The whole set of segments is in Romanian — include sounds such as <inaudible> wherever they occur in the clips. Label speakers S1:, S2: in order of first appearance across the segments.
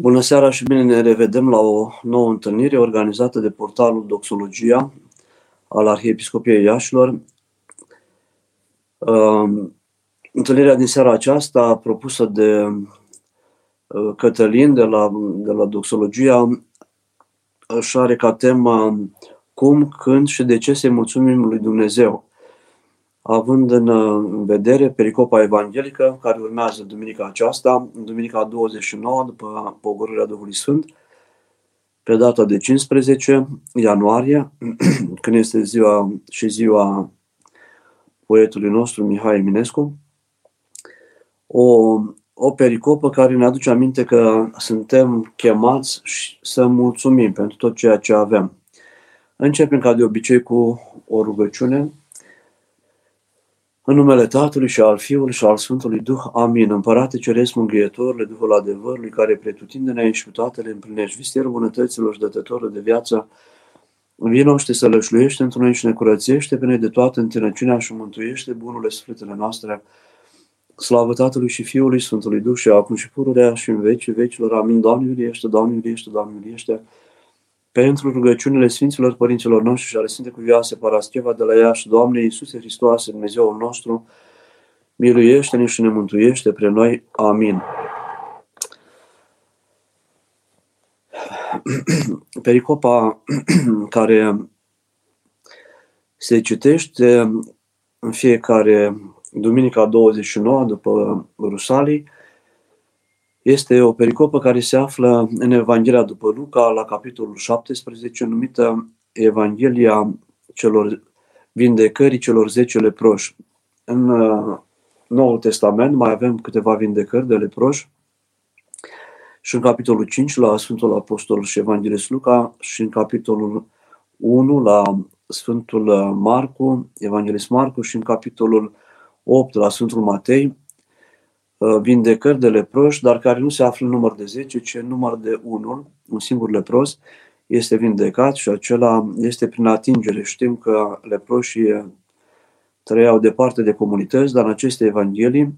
S1: Bună seara și bine ne revedem la o nouă întâlnire organizată de portalul Doxologia al Arhiepiscopiei Iașilor. Um, întâlnirea din seara aceasta, propusă de uh, Cătălin de la, de la Doxologia, își are ca temă cum, când și de ce să-i mulțumim lui Dumnezeu având în, în vedere pericopa evanghelică care urmează duminica aceasta, duminica 29 după pogorârea Duhului Sfânt, pe data de 15 ianuarie, <clears throat> când este ziua și ziua poetului nostru Mihai Eminescu, o, o pericopă care ne aduce aminte că suntem chemați să mulțumim pentru tot ceea ce avem. Începem ca de obicei cu o rugăciune în numele Tatălui și al Fiului și al Sfântului Duh. Amin. Împărate Ceresc Mângâietorule, Duhul adevărului, care pretutindene și toate le împlinești, vistierul bunătăților și dătătoră de viață, Vino și te sălășluiește într noi și ne curățește pe noi de toată întinăciunea și mântuiește bunurile sufletele noastre. Slavă Tatălui și Fiului Sfântului Duh și acum și pururea și în vecii vecilor. Amin. Doamne iubiește, Doamne iubiește, Doamne iubiește pentru rugăciunile Sfinților Părinților noștri și ale Sfinte Cuvioase Parascheva de la Iași, Doamne Iisuse Hristoase, Dumnezeul nostru, miluiește-ne și ne mântuiește pre noi. Amin. <clears throat> Pericopa <clears throat> care se citește în fiecare duminica 29 după Rusalii, este o pericopă care se află în Evanghelia după Luca, la capitolul 17, numită Evanghelia celor vindecării celor 10 leproși. În uh, Noul Testament mai avem câteva vindecări de leproși și în capitolul 5 la Sfântul Apostol și Evanghelist Luca și în capitolul 1 la Sfântul Marcu, Evanghelist Marcu și în capitolul 8 la Sfântul Matei Uh, vindecări de leproși, dar care nu se află în număr de 10, ci în număr de 1, un singur lepros, este vindecat și acela este prin atingere. Știm că leproșii trăiau departe de comunități, dar în aceste evanghelii,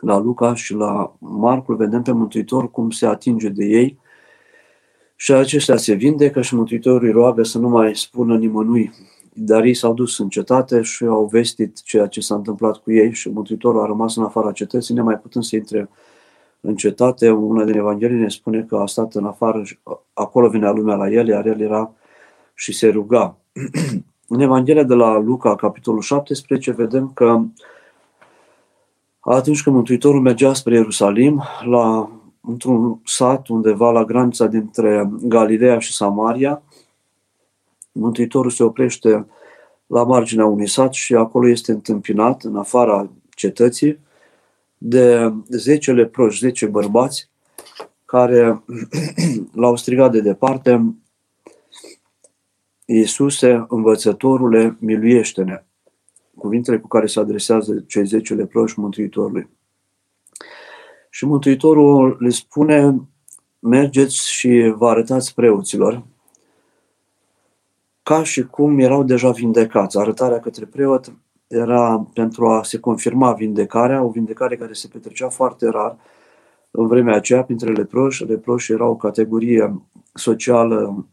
S1: la Luca și la Marcul, vedem pe Mântuitor cum se atinge de ei și aceștia se vindecă și Mântuitorul îi roagă să nu mai spună nimănui dar ei s-au dus în cetate și au vestit ceea ce s-a întâmplat cu ei și Mântuitorul a rămas în afara cetății, nemai putând să intre în cetate. Una din Evanghelii ne spune că a stat în afară și acolo venea lumea la el, iar el era și se ruga. <clears throat> în Evanghelia de la Luca, capitolul 17, vedem că atunci când Mântuitorul mergea spre Ierusalim, la, într-un sat undeva la granița dintre Galileea și Samaria, Mântuitorul se oprește la marginea unui sat și acolo este întâmpinat, în afara cetății, de 10 leproși, 10 bărbați, care <clears throat> l-au strigat de departe, Iisuse, învățătorule, miluiește-ne. Cuvintele cu care se adresează cei 10 leproși Mântuitorului. Și Mântuitorul le spune, mergeți și vă arătați preoților ca și cum erau deja vindecați. Arătarea către preot era pentru a se confirma vindecarea, o vindecare care se petrecea foarte rar în vremea aceea printre leproși. Leproși erau o categorie socială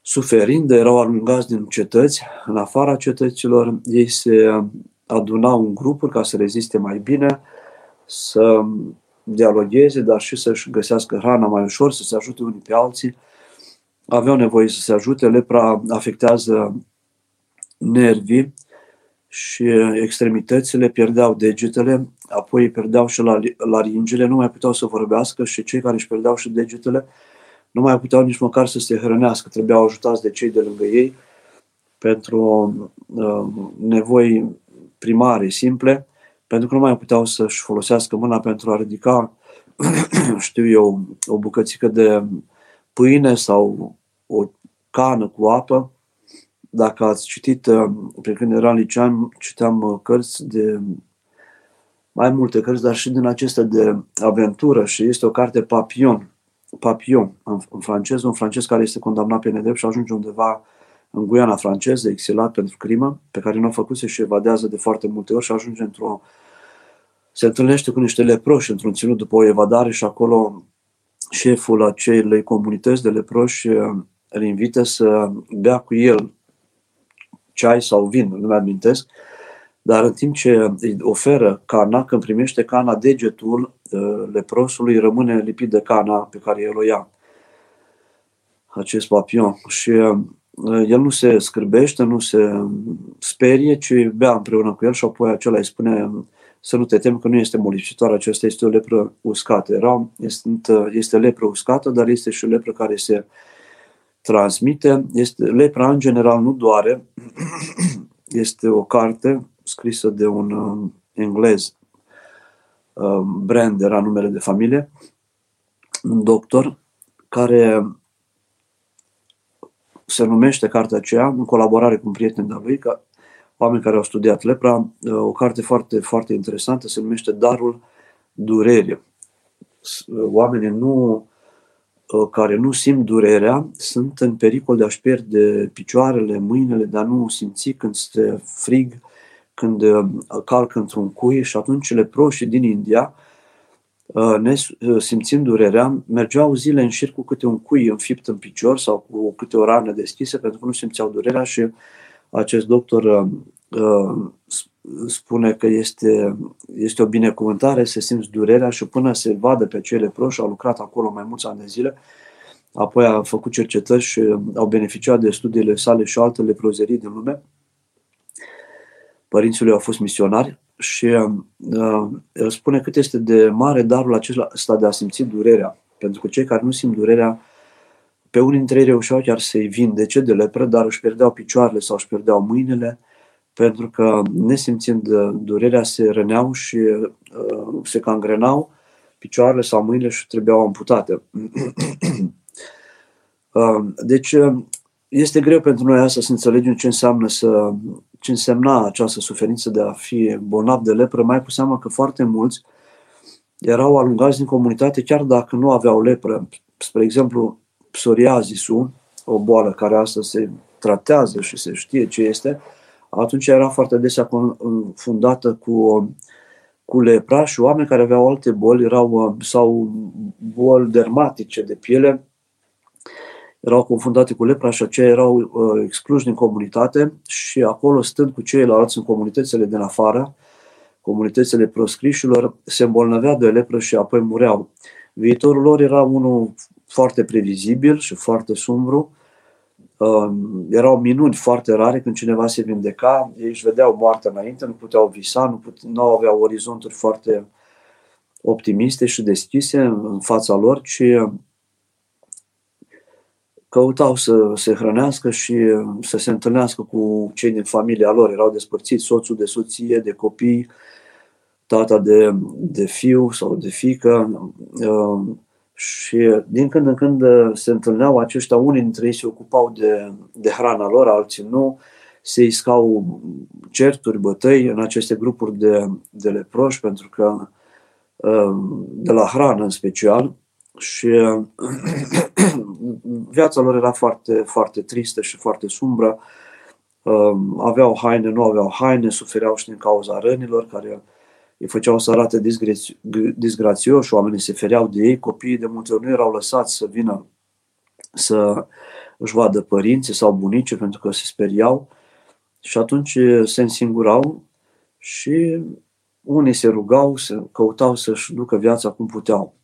S1: suferindă, erau alungați din cetăți, în afara cetăților, ei se adunau în grupuri ca să reziste mai bine, să dialogueze, dar și să-și găsească hrana mai ușor, să se ajute unii pe alții aveau nevoie să se ajute. Lepra afectează nervii și extremitățile, pierdeau degetele, apoi pierdeau și la laringele, nu mai puteau să vorbească și cei care își pierdeau și degetele nu mai puteau nici măcar să se hrănească, trebuiau ajutați de cei de lângă ei pentru uh, nevoi primare, simple, pentru că nu mai puteau să-și folosească mâna pentru a ridica, <clears throat> știu eu, o bucățică de pâine sau o cană cu apă. Dacă ați citit, uh, pe când eram licean, citeam uh, cărți de mai multe cărți, dar și din acestea de aventură și este o carte Papillon, Papillon în, în francez, un francez care este condamnat pe nedrept și ajunge undeva în Guiana franceză, exilat pentru crimă, pe care nu a făcut și evadează de foarte multe ori și ajunge într-o se întâlnește cu niște leproși într-un ținut după o evadare și acolo șeful acelei comunități de leproși îl invită să bea cu el ceai sau vin, nu mi amintesc, dar în timp ce îi oferă cana, când primește cana, degetul uh, leprosului rămâne lipit de cana pe care el o ia, acest papion. Și uh, el nu se scârbește, nu se sperie, ci bea împreună cu el și apoi acela îi spune să nu te temi că nu este molipsitoare, aceasta este o lepră uscată. Era, este, este lepră uscată, dar este și o lepră care se transmite. Este, lepra în general nu doare, <clears throat> este o carte scrisă de un uh, englez, uh, Brand era numele de familie, un doctor care se numește cartea aceea, în colaborare cu un prieten de lui, ca oameni care au studiat lepra, uh, o carte foarte, foarte interesantă, se numește Darul Durerii. Oamenii nu, care nu simt durerea sunt în pericol de a-și pierde picioarele, mâinile, de a nu simți când se frig, când uh, calcă într-un cui și atunci leproșii din India, uh, ne uh, simțind durerea, mergeau zile în șir cu câte un cui înfipt în picior sau cu câte o rană deschisă pentru că nu simțeau durerea și acest doctor spune că este, este o binecuvântare să simți durerea și până se vadă pe cele proști, au lucrat acolo mai mulți ani de zile, apoi a făcut cercetări și au beneficiat de studiile sale și altele prozerii din lume părinții lui au fost misionari și uh, el spune cât este de mare darul acesta de a simți durerea. Pentru că cei care nu simt durerea, pe unii dintre ei reușeau chiar să-i vindece de lepră, dar își pierdeau picioarele sau își pierdeau mâinile, pentru că nesimțind durerea se răneau și uh, se cangrenau picioarele sau mâinile și trebuiau amputate. <clears throat> uh, deci este greu pentru noi asta să înțelegem ce înseamnă să, ce însemna această suferință de a fi bolnav de lepră, mai cu seama că foarte mulți erau alungați din comunitate chiar dacă nu aveau lepră. Spre exemplu, psoriazisul, o boală care astăzi se tratează și se știe ce este, atunci era foarte desea fundată cu, cu lepra și oameni care aveau alte boli erau, sau boli dermatice de piele, erau confundate cu lepra și aceia erau uh, excluși din comunitate și acolo stând cu ceilalți în comunitățile din afară, comunitățile proscrișilor, se îmbolnăvea de lepră și apoi mureau. Viitorul lor era unul foarte previzibil și foarte sumbru. Uh, erau minuni foarte rare când cineva se vindeca, ei își vedeau moartea înainte, nu puteau visa, nu, pute, nu aveau orizonturi foarte optimiste și deschise în fața lor, ci căutau să se hrănească și uh, să se întâlnească cu cei din familia lor. Erau despărțiți soțul de soție, de copii, tata de, de fiu sau de fică. Uh, și din când în când uh, se întâlneau aceștia, unii dintre ei se ocupau de, de hrana lor, alții nu, se iscau certuri, bătăi în aceste grupuri de, de leproși, pentru că de la hrană în special, și <clears throat> viața lor era foarte, foarte tristă și foarte sumbră. Um, aveau haine, nu aveau haine, sufereau și din cauza rănilor care îi făceau să arate disgrațioși, oamenii se fereau de ei, copiii de multe ori nu erau lăsați să vină să își vadă părinții sau bunici pentru că se speriau și atunci se însingurau și unii se rugau, se căutau să-și ducă viața cum puteau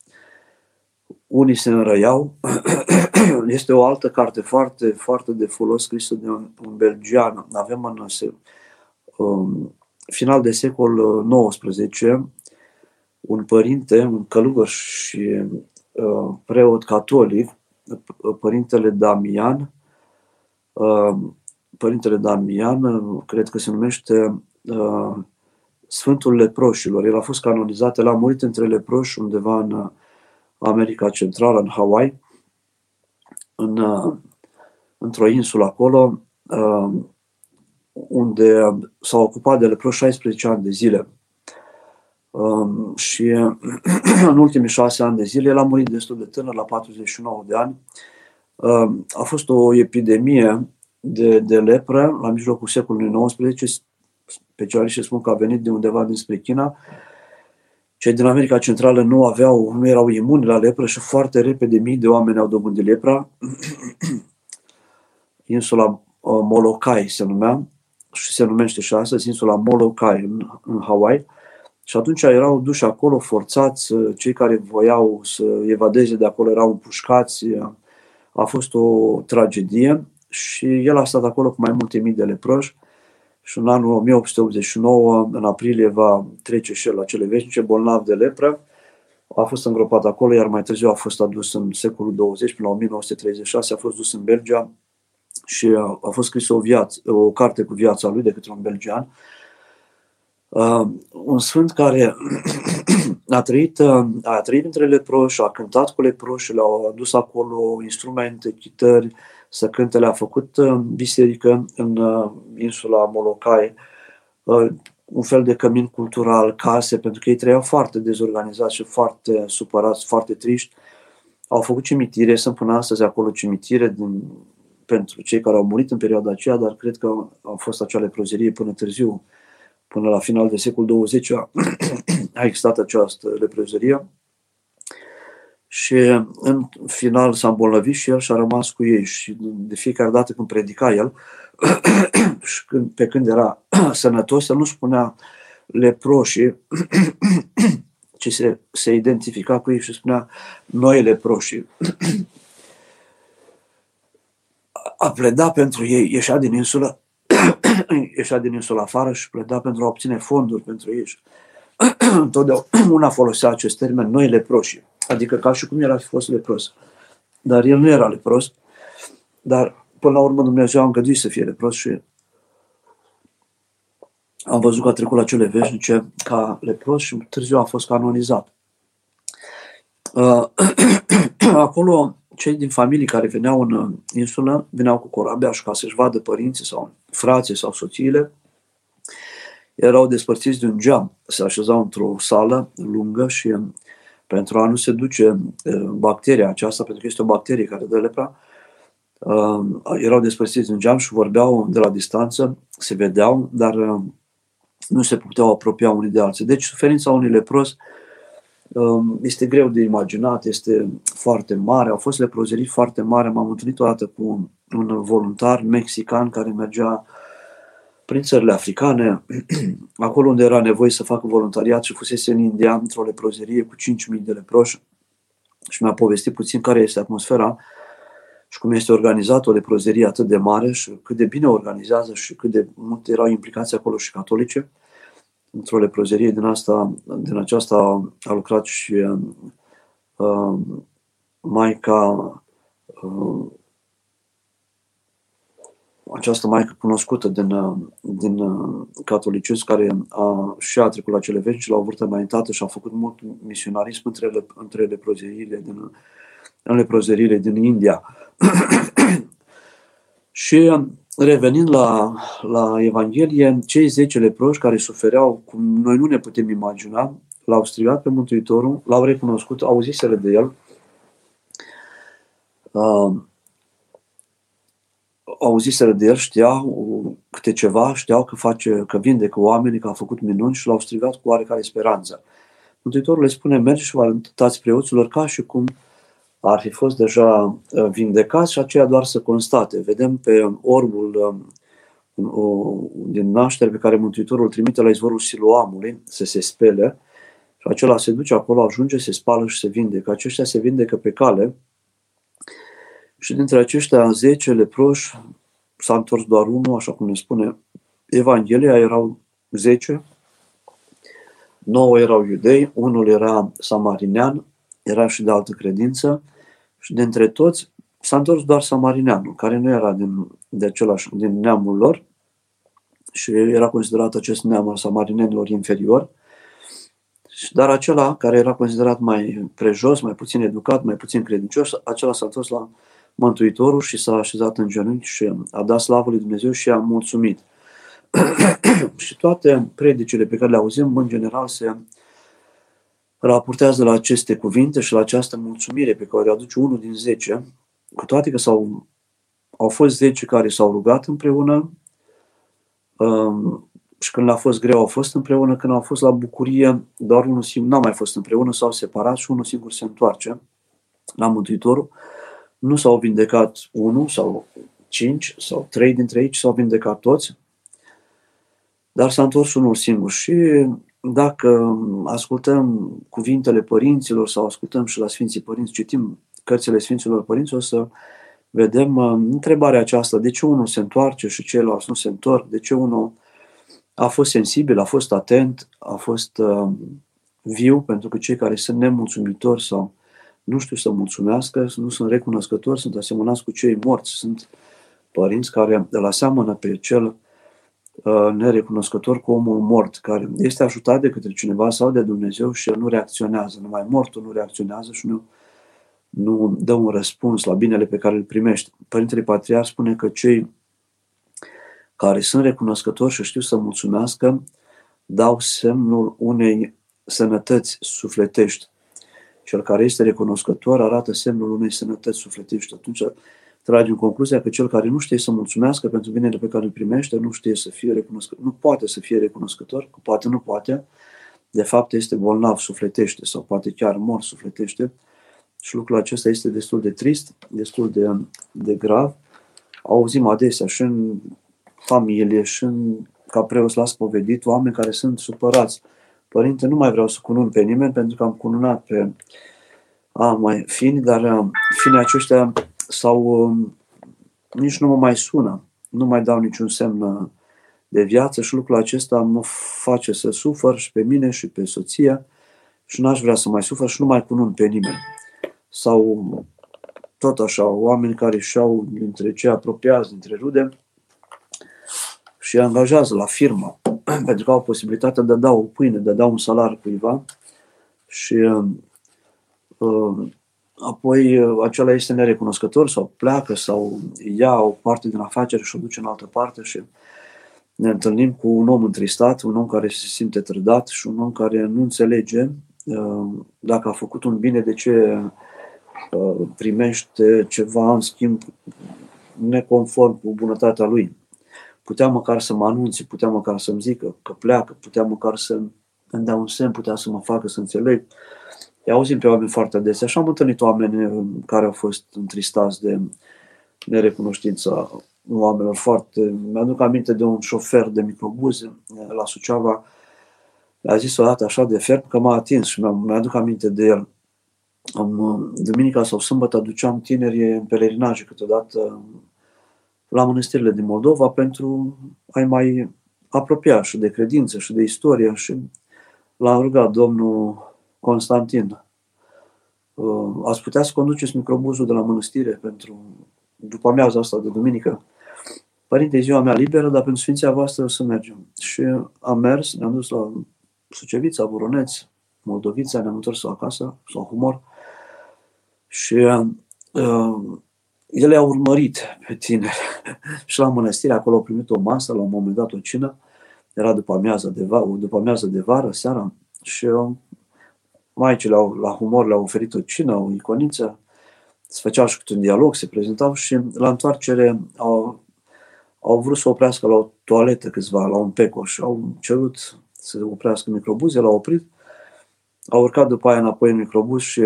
S1: unii se înrăiau. <clears throat> este o altă carte foarte, foarte de folos scrisă de un, un belgian. Avem în um, final de secol XIX un părinte, un călugăr și uh, preot catolic, părintele Damian, uh, părintele Damian, cred că se numește uh, Sfântul Leproșilor. El a fost canonizat, el a murit între leproși undeva în America Centrală, în Hawaii, în, uh, într-o insulă acolo, uh, unde s-a ocupat de lepro 16 ani de zile. Um, și <clears throat> în ultimii șase ani de zile, el a murit destul de tânăr, la 49 de ani. Um, a fost o epidemie de, de lepră la mijlocul secolului XIX, specialiștii spun că a venit de undeva dinspre China cei din America Centrală nu aveau, nu erau imuni la lepră și foarte repede mii de oameni au dobândit lepra. <clears throat> Insula uh, Molokai se numea și se numește și astăzi insula Molokai în, în Hawaii. Și atunci erau duși acolo forțați, uh, cei care voiau să evadeze de acolo erau împușcați. A fost o tragedie și el a stat acolo cu mai multe mii de leproși și în anul 1889, în aprilie, va trece și el la cele veșnice, bolnav de lepră. A fost îngropat acolo, iar mai târziu a fost adus în secolul 20, până la 1936, a fost dus în Belgia și a, a fost scris o, viață, o carte cu viața lui de către un belgian. Uh, un sfânt care <clears throat> a trăit, uh, a trăit între leproși, a cântat cu leproși, le-au adus acolo instrumente, chitări, să cânte, le-a făcut uh, biserică în uh, insula Molokai, uh, un fel de cămin cultural, case, pentru că ei trăiau foarte dezorganizați și foarte supărați, foarte triști. Au făcut cimitire, sunt până astăzi acolo cimitire din, pentru cei care au murit în perioada aceea, dar cred că au fost acea leprozerie până târziu, până la final de secol 20 a, <clears throat> a existat această leprozerie și în final s-a îmbolnăvit și el și a rămas cu ei și de fiecare dată când predica el <clears throat> și când, pe când era <clears throat> sănătos, el nu spunea leproșii, ci se, se identifica cu ei și spunea noi leproșii. A pleda pentru ei, ieșea din insulă, <clears throat> ieșea din insulă afară și pleda pentru a obține fonduri pentru ei. <clears throat> Întotdeauna folosea acest termen, noi leproșii. Adică ca și cum el ar fi fost lepros. Dar el nu era lepros, dar până la urmă Dumnezeu a îngăduit să fie lepros și am văzut că a trecut la cele veșnice ca lepros și târziu a fost canonizat. Uh, <clears throat> acolo, cei din familii care veneau în insulă, veneau cu corabia și ca să-și vadă părinții sau frații sau soțiile, erau despărțiți de un geam, se așezau într-o sală lungă și pentru a nu se duce bacteria aceasta, pentru că este o bacterie care dă lepra, erau despărțiți în geam și vorbeau de la distanță, se vedeau, dar nu se puteau apropia unii de alții. Deci suferința unui lepros este greu de imaginat, este foarte mare. Au fost leprozerii foarte mari. M-am întâlnit o dată cu un voluntar mexican care mergea prin țările africane, <clears throat> acolo unde era nevoie să facă voluntariat și fusese în India într-o leprozerie cu 5.000 de leproși și mi-a povestit puțin care este atmosfera și cum este organizată o leprozerie atât de mare și cât de bine organizează și cât de multe erau implicați acolo și catolice. Într-o leprozerie din, asta, din aceasta a lucrat și uh, Maica uh, această maică cunoscută din, uh, din uh, catolicism, care a, și a trecut la cele vechi la o vârstă înaintată și a făcut mult misionarism între, le, între leprozeriile din, în leprozeriile din India. <coughs> și uh, revenind la, la Evanghelie, cei zece leproși care sufereau, cum noi nu ne putem imagina, l-au strigat pe Mântuitorul, l-au recunoscut, auziseră de el, uh, auziseră de el, știau câte ceva, știau că face, că vindecă oamenii, că a făcut minuni și l-au strigat cu oarecare speranță. Mântuitorul le spune, mergi și vă arătați preoților ca și cum ar fi fost deja uh, vindecați și aceea doar să constate. Vedem pe orbul um, din naștere pe care Mântuitorul îl trimite la izvorul Siloamului să se spele și acela se duce acolo, ajunge, se spală și se vindecă. Aceștia se vindecă pe cale și dintre aceștia 10 leproși s-a întors doar unul, așa cum ne spune Evanghelia, erau 10, 9 erau iudei, unul era samarinean, era și de altă credință și dintre toți s-a întors doar samarineanul, care nu era din, de același, din neamul lor și era considerat acest neam al samarinenilor inferior, dar acela care era considerat mai prejos, mai puțin educat, mai puțin credincios, acela s-a întors la Mântuitorul și s-a așezat în genunchi și a dat slavă lui Dumnezeu și a mulțumit. <clears throat> și toate predicile pe care le auzim, în general, se raportează la aceste cuvinte și la această mulțumire pe care o aduce unul din zece, cu toate că s-au, au fost zece care s-au rugat împreună um, și când a fost greu au fost împreună, când au fost la bucurie, doar unul singur n-a mai fost împreună, s-au separat și unul singur se întoarce la Mântuitorul. Nu s-au vindecat unul sau cinci sau trei dintre ei, ci s-au vindecat toți, dar s-a întors unul singur. Și dacă ascultăm cuvintele părinților sau ascultăm și la Sfinții Părinți, citim cărțile Sfinților Părinți, o să vedem uh, întrebarea aceasta, de ce unul se întoarce și ceilalți nu se întorc, de ce unul a fost sensibil, a fost atent, a fost uh, viu, pentru că cei care sunt nemulțumitori sau nu știu să mulțumească, nu sunt recunoscători, sunt asemănați cu cei morți, sunt părinți care îl aseamănă pe cel uh, nerecunoscător cu omul mort, care este ajutat de către cineva sau de Dumnezeu și el nu reacționează. Numai mortul nu reacționează și nu, nu dă un răspuns la binele pe care îl primește. Părintele Patriar spune că cei care sunt recunoscători și știu să mulțumească, dau semnul unei sănătăți sufletești. Cel care este recunoscător arată semnul unei sănătăți sufletești. Atunci tragem concluzia că cel care nu știe să mulțumească pentru binele pe care îl primește, nu știe să fie recunoscător, nu poate să fie recunoscător, că poate nu poate, de fapt este bolnav sufletește sau poate chiar mor sufletește și lucrul acesta este destul de trist, destul de, de grav. Auzim adesea și în familie și în, ca preot la spovedit oameni care sunt supărați. Părinte, nu mai vreau să cunun pe nimeni pentru că am cununat pe a, mai fini, dar uh, finii aceștia sau um, nici nu mă mai sună, nu mai dau niciun semn uh, de viață și lucrul acesta mă face să sufăr și pe mine și pe soția și n-aș vrea să mai sufăr și nu mai cunun pe nimeni. Sau tot așa, oameni care și-au dintre cei apropiați, dintre rude, și angajează la firmă <clears throat> pentru că au posibilitatea de a da o pâine, de a da un salar cuiva și uh, apoi uh, acela este nerecunoscător sau pleacă sau ia o parte din afacere și o duce în altă parte și ne întâlnim cu un om întristat, un om care se simte trădat și un om care nu înțelege uh, dacă a făcut un bine, de ce uh, primește ceva în schimb neconform cu bunătatea lui putea măcar să mă anunțe, putea măcar să-mi zică că pleacă, putea măcar să îmi dea un semn, putea să mă facă să înțeleg. I auzim pe oameni foarte adesea și am întâlnit oameni uh, care au fost întristați de nerecunoștința oamenilor. Foarte... Mi-aduc aminte de un șofer de microbuze uh, la Suceava, a zis o dată așa de ferm că m-a atins și mi-aduc aminte de el. Am, uh, duminica sau sâmbătă aduceam tineri în pelerinaje câteodată la mănăstirile din Moldova pentru a-i mai apropia și de credință și de istorie și l-a rugat domnul Constantin. Uh, ați putea să conduceți microbuzul de la mănăstire pentru după amiaza asta de duminică. Părinte, ziua mea liberă, dar pentru Sfinția voastră o să mergem. Și am mers, ne-am dus la Sucevița, Voroneț, Moldovița, ne-am întors acasă, sau Humor. Și uh, el i-a urmărit pe tine <laughs> și la mănăstire, acolo au primit o masă, la un moment dat o cină, era după amiază de vară, după amiază de vară, seara, și maicile au, la humor le-au oferit o cină, o iconiță, se făceau și câte un dialog, se prezentau și la întoarcere au, au vrut să oprească la o toaletă câțiva, la un peco și au cerut să oprească microbuze, l-au oprit, au urcat după aia înapoi în microbuz și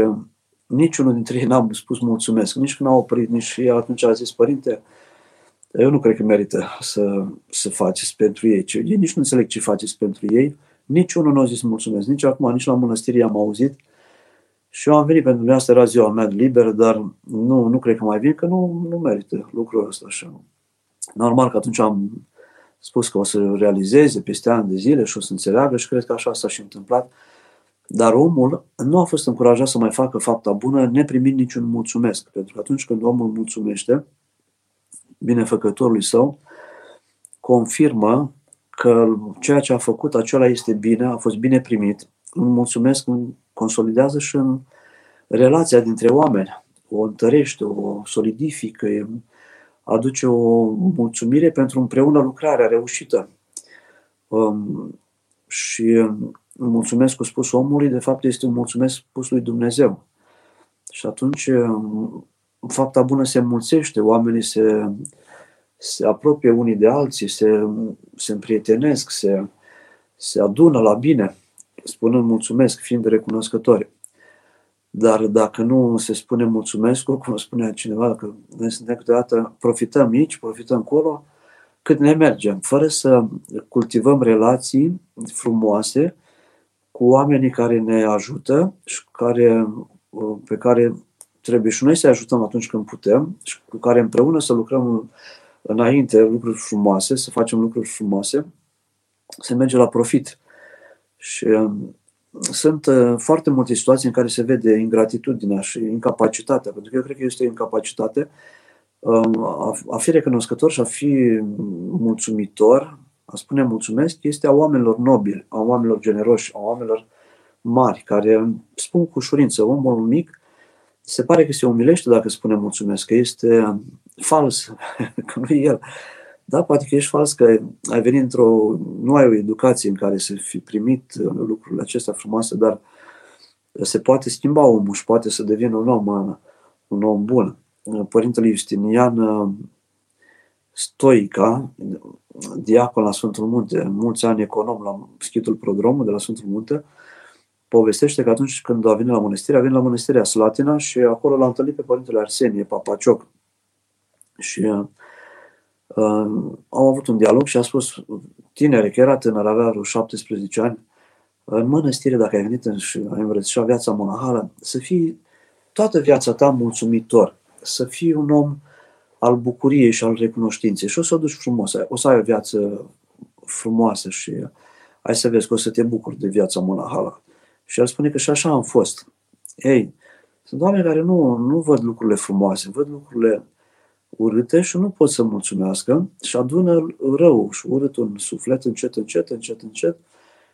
S1: niciunul dintre ei n-am spus mulțumesc, nici când au oprit, nici el atunci a zis, părinte, eu nu cred că merită să, să faceți pentru ei. Ce, ei nici nu înțeleg ce faceți pentru ei. Niciunul nu a zis mulțumesc. Nici acum, nici la mănăstire am auzit. Și eu am venit pentru dumneavoastră, era ziua mea liberă, dar nu, nu cred că mai vin, că nu, nu merită lucrul ăsta așa. Normal că atunci am spus că o să realizeze peste ani de zile și o să înțeleagă și cred că așa s-a și întâmplat. Dar omul nu a fost încurajat să mai facă fapta bună neprimind niciun mulțumesc. Pentru că atunci când omul mulțumește binefăcătorului său, confirmă că ceea ce a făcut acela este bine, a fost bine primit. Îmi mulțumesc, îmi consolidează și în relația dintre oameni. O întărește, o solidifică, aduce o mulțumire pentru împreună lucrarea reușită. Um, și mulțumesc cu spus omului, de fapt este un mulțumesc spus lui Dumnezeu. Și atunci fapta bună se mulțește, oamenii se, se apropie unii de alții, se, se împrietenesc, se, se adună la bine, spunând mulțumesc, fiind recunoscători. Dar dacă nu se spune mulțumesc, <laughs> cum spunea cineva, că noi suntem câteodată, profităm aici, profităm acolo, cât ne mergem, fără să cultivăm relații frumoase cu oamenii care ne ajută și care, pe care trebuie și noi să ajutăm atunci când putem și cu care împreună să lucrăm înainte lucruri frumoase, să facem lucruri frumoase, să merge la profit. Și um, sunt uh, foarte multe situații în care se vede ingratitudinea și incapacitatea, pentru că eu cred că este o incapacitate um, a fi recunoscător și a fi mulțumitor, a spune mulțumesc, este a oamenilor nobili, a oamenilor generoși, a oamenilor mari, care spun cu ușurință, omul mic se pare că se umilește dacă spune mulțumesc, că este fals, <laughs> că nu e el. Da, poate că ești fals, că ai venit într-o, nu ai o educație în care să fi primit lucrurile acestea frumoase, dar se poate schimba omul și poate să devină un om, un om bun. Părintele Justinian Stoica, diacon la Sfântul Munte, mulți ani econom la schitul prodromul de la Sfântul Munte, povestește că atunci când a venit la mănăstire, a venit la mănăstirea Slatina și acolo l-a întâlnit pe Părintele Arsenie Papacioc. Și uh, uh, au avut un dialog și a spus, tinere, că era tânăr, avea vreo 17 ani, în mănăstire, dacă ai venit și ai învățat viața monahală, să fii toată viața ta mulțumitor, să fii un om al bucuriei și al recunoștinței și o să o duci frumos, o să ai o viață frumoasă și ai să vezi că o să te bucuri de viața monahală. Și el spune că și așa am fost. Ei, sunt oameni care nu, nu văd lucrurile frumoase, văd lucrurile urâte și nu pot să mulțumească și adună rău și urât în suflet încet, încet, încet, încet.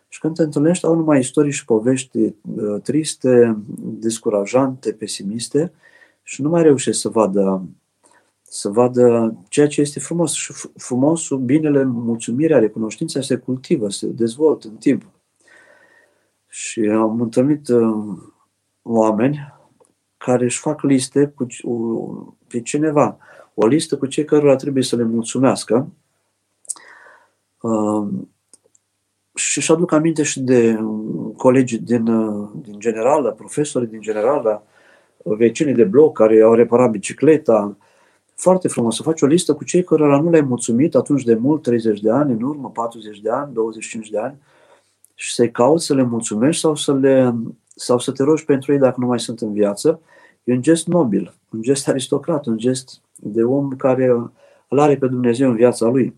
S1: Și când te întâlnești, au numai istorii și povești uh, triste, descurajante, pesimiste și nu mai reușești să vadă, să vadă ceea ce este frumos. Și frumosul, binele, mulțumirea, recunoștința se cultivă, se dezvoltă în timp. Și am întâlnit uh, oameni care își fac liste cu pe cineva, o listă cu cei cărora trebuie să le mulțumească. Uh, și își aduc aminte și de colegii din, uh, din generală, profesori din generală, vecinii de bloc care au reparat bicicleta. Foarte frumos să faci o listă cu cei cărora nu le-ai mulțumit atunci de mult, 30 de ani, în urmă, 40 de ani, 25 de ani, și să-i cauți, să le mulțumești sau să, le, sau să te rogi pentru ei dacă nu mai sunt în viață, e un gest nobil, un gest aristocrat, un gest de om care îl are pe Dumnezeu în viața lui.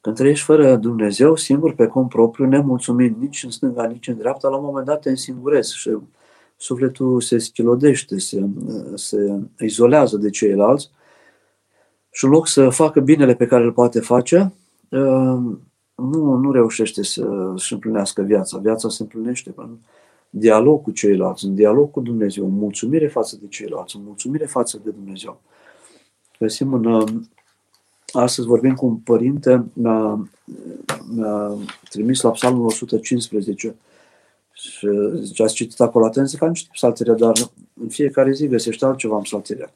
S1: Când trăiești fără Dumnezeu, singur pe cont propriu, nemulțumit nici în stânga, nici în dreapta, la un moment dat te însingurezi și sufletul se schilodește, se, se izolează de ceilalți și în loc să facă binele pe care îl poate face, nu, nu reușește să își împlinească viața. Viața se împlinește în dialog cu ceilalți, în dialog cu Dumnezeu, în mulțumire față de ceilalți, în mulțumire față de Dumnezeu. Găsim în, uh, astăzi vorbim cu un părinte, mi-a, mi-a trimis la Psalmul 115 și zice, ați citit acolo atent, zic, am citit psalteria, dar în fiecare zi găsește altceva în psalteria.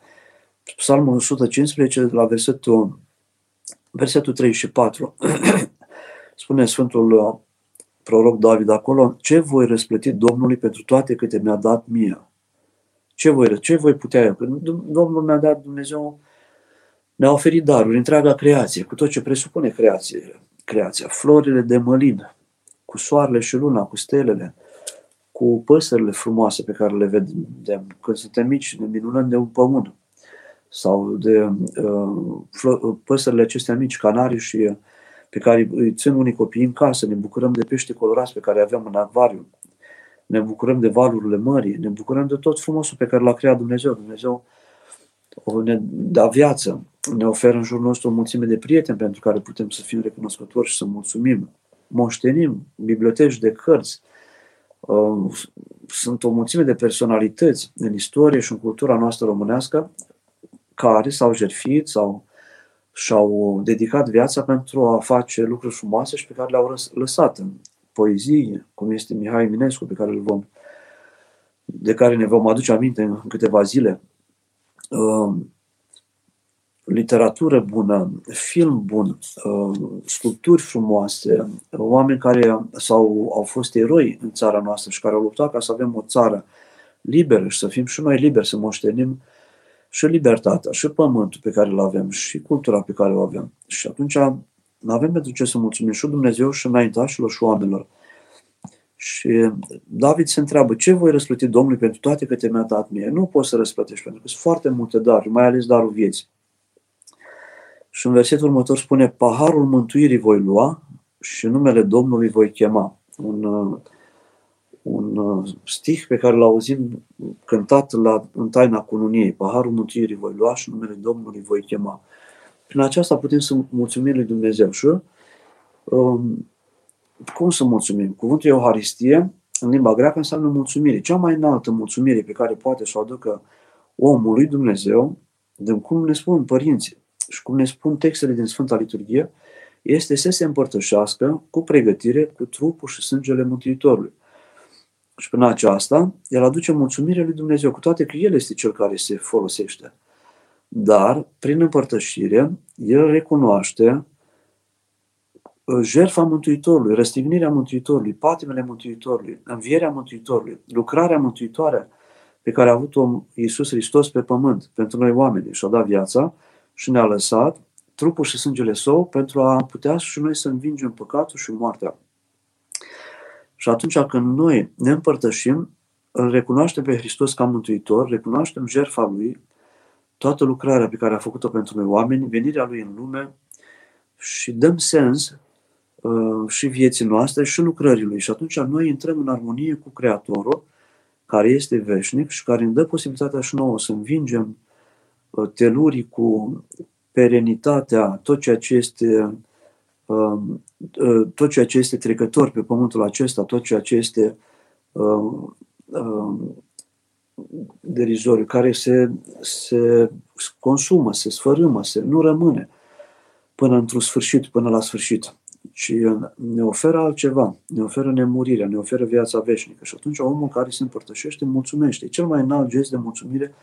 S1: Psalmul 115, la versetul, versetul 3 și 4. <clears throat> Spune Sfântul uh, proroc David acolo, ce voi răsplăti Domnului pentru toate câte mi-a dat mie? Ce voi, ce voi putea eu? Că Domnul mi-a dat Dumnezeu, mi-a oferit daruri, întreaga creație, cu tot ce presupune creație, creația, florile de mălin, cu soarele și luna, cu stelele, cu păsările frumoase pe care le vedem. Când suntem mici, ne minunăm de un pământ sau de uh, păsările acestea mici, canarii și pe care îi țin unii copii în casă, ne bucurăm de pește colorați pe care avem în acvariu, ne bucurăm de valurile mării, ne bucurăm de tot frumosul pe care l-a creat Dumnezeu. Dumnezeu ne dă viață, ne oferă în jurul nostru o mulțime de prieteni pentru care putem să fim recunoscători și să mulțumim. Moștenim biblioteci de cărți, uh, sunt o mulțime de personalități în istorie și în cultura noastră românească care s-au jertfit sau și-au dedicat viața pentru a face lucruri frumoase și pe care le-au lăsat în poezie, cum este Mihai Eminescu, pe care îl vom, de care ne vom aduce aminte în câteva zile. Um, literatură bună, film bun, uh, sculpturi frumoase, oameni care sau au fost eroi în țara noastră și care au luptat ca să avem o țară liberă și să fim și noi liberi să moștenim și libertatea, și pământul pe care îl avem, și cultura pe care o avem. Și atunci nu avem pentru ce să mulțumim și Dumnezeu și înaintașilor și oamenilor. Și David se întreabă, ce voi răsplăti Domnului pentru toate câte mi-a dat mie? Nu poți să răsplătești, pentru că sunt foarte multe daruri, mai ales darul vieții. Și în versetul următor spune, paharul mântuirii voi lua și numele Domnului voi chema. Un, un stih pe care l auzim cântat la, în taina cununiei. Paharul mântuirii voi lua și numele Domnului voi chema. Prin aceasta putem să mulțumim lui Dumnezeu. Și um, cum să mulțumim? Cuvântul Euharistie, în limba greacă, înseamnă mulțumire. Cea mai înaltă mulțumire pe care poate să o aducă omul lui Dumnezeu, de cum ne spun părinții și cum ne spun textele din Sfânta Liturghie, este să se împărtășească cu pregătire cu trupul și sângele Mântuitorului. Și prin aceasta, el aduce mulțumire lui Dumnezeu, cu toate că el este cel care se folosește. Dar, prin împărtășire, el recunoaște uh, jertfa Mântuitorului, răstignirea Mântuitorului, patimele Mântuitorului, învierea Mântuitorului, lucrarea mântuitoare pe care a avut-o Iisus Hristos pe pământ pentru noi oameni și-a dat viața și ne-a lăsat trupul și sângele său pentru a putea și noi să învingem păcatul și moartea. Și atunci când noi ne împărtășim, îl recunoaștem pe Hristos ca Mântuitor, recunoaștem jertfa Lui, toată lucrarea pe care a făcut-o pentru noi oameni, venirea Lui în lume și dăm sens uh, și vieții noastre și lucrării Lui. Și atunci noi intrăm în armonie cu Creatorul, care este veșnic și care ne dă posibilitatea și nouă să învingem uh, telurii cu perenitatea, tot ceea ce este uh, uh, tot ceea ce este trecător pe pământul acesta, tot ceea ce este uh, uh, derizoriu, care se, se consumă, se sfărâmă, se, nu rămâne până într-un sfârșit, până la sfârșit, ci ne oferă altceva, ne oferă nemurirea, ne oferă viața veșnică. Și atunci omul care se împărtășește mulțumește. E cel mai înalt gest de mulțumire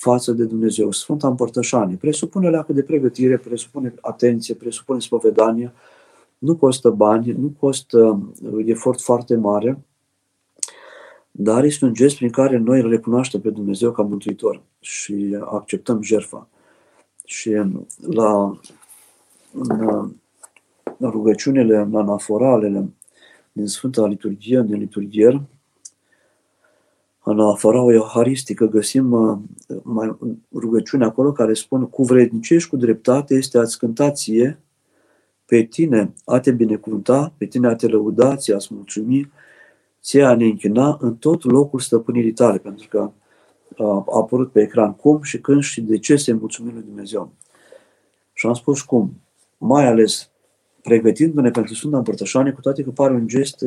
S1: față de Dumnezeu. Sfânta Împărtășanie presupune leacă de pregătire, presupune atenție, presupune spovedanie, nu costă bani, nu costă uh, efort foarte mare, dar este un gest prin care noi îl recunoaștem pe Dumnezeu ca Mântuitor și acceptăm jertfa. Și la, în, în rugăciunile, în anaforalele din Sfânta Liturghie, din liturghier, în afara euharistică găsim uh, mai, rugăciune acolo care spun cu vrednicești cu dreptate este a-ți cânta ție, pe tine a te binecuvânta, pe tine a te lăuda, ți a-ți mulțumi, ție a ne închina în tot locul stăpânirii tale, pentru că a apărut pe ecran cum și când și de ce se mulțumim lui Dumnezeu. Și am spus cum, mai ales pregătindu-ne pentru Sfânta Împărtășanie, cu toate că pare un gest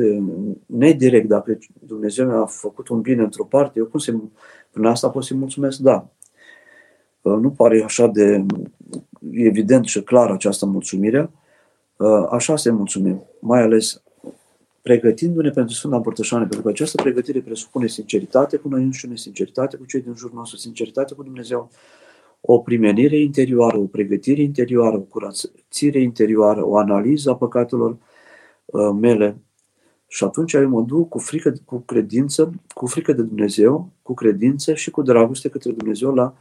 S1: nedirect, dacă Dumnezeu mi-a făcut un bine într-o parte, eu cum se, prin asta pot să-i mulțumesc? Da. Nu pare așa de evident și clar această mulțumire, așa se mulțumim, mai ales pregătindu-ne pentru Sfânta Împărtășanie, pentru că această pregătire presupune sinceritate cu noi înșine, sinceritate cu cei din jurul nostru, sinceritate cu Dumnezeu, o primenire interioară, o pregătire interioară, o curățire interioară, o analiză a păcatelor uh, mele. Și atunci eu mă duc cu frică, cu credință, cu frică de Dumnezeu, cu credință și cu dragoste către Dumnezeu la,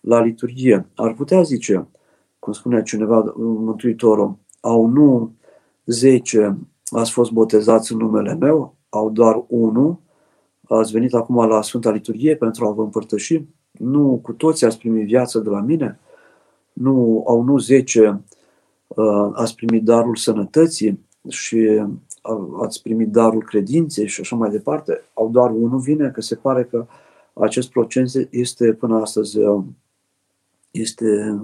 S1: la liturghie. Ar putea zice, cum spunea cineva, Mântuitorul, au nu zece ați fost botezați în numele meu, au doar unul, ați venit acum la Sfânta Liturghie pentru a vă împărtăși, nu cu toți ați primit viață de la mine, nu au nu zece uh, ați primit darul sănătății și ați primit darul credinței și așa mai departe, au doar unul vine, că se pare că acest procent este până astăzi uh, este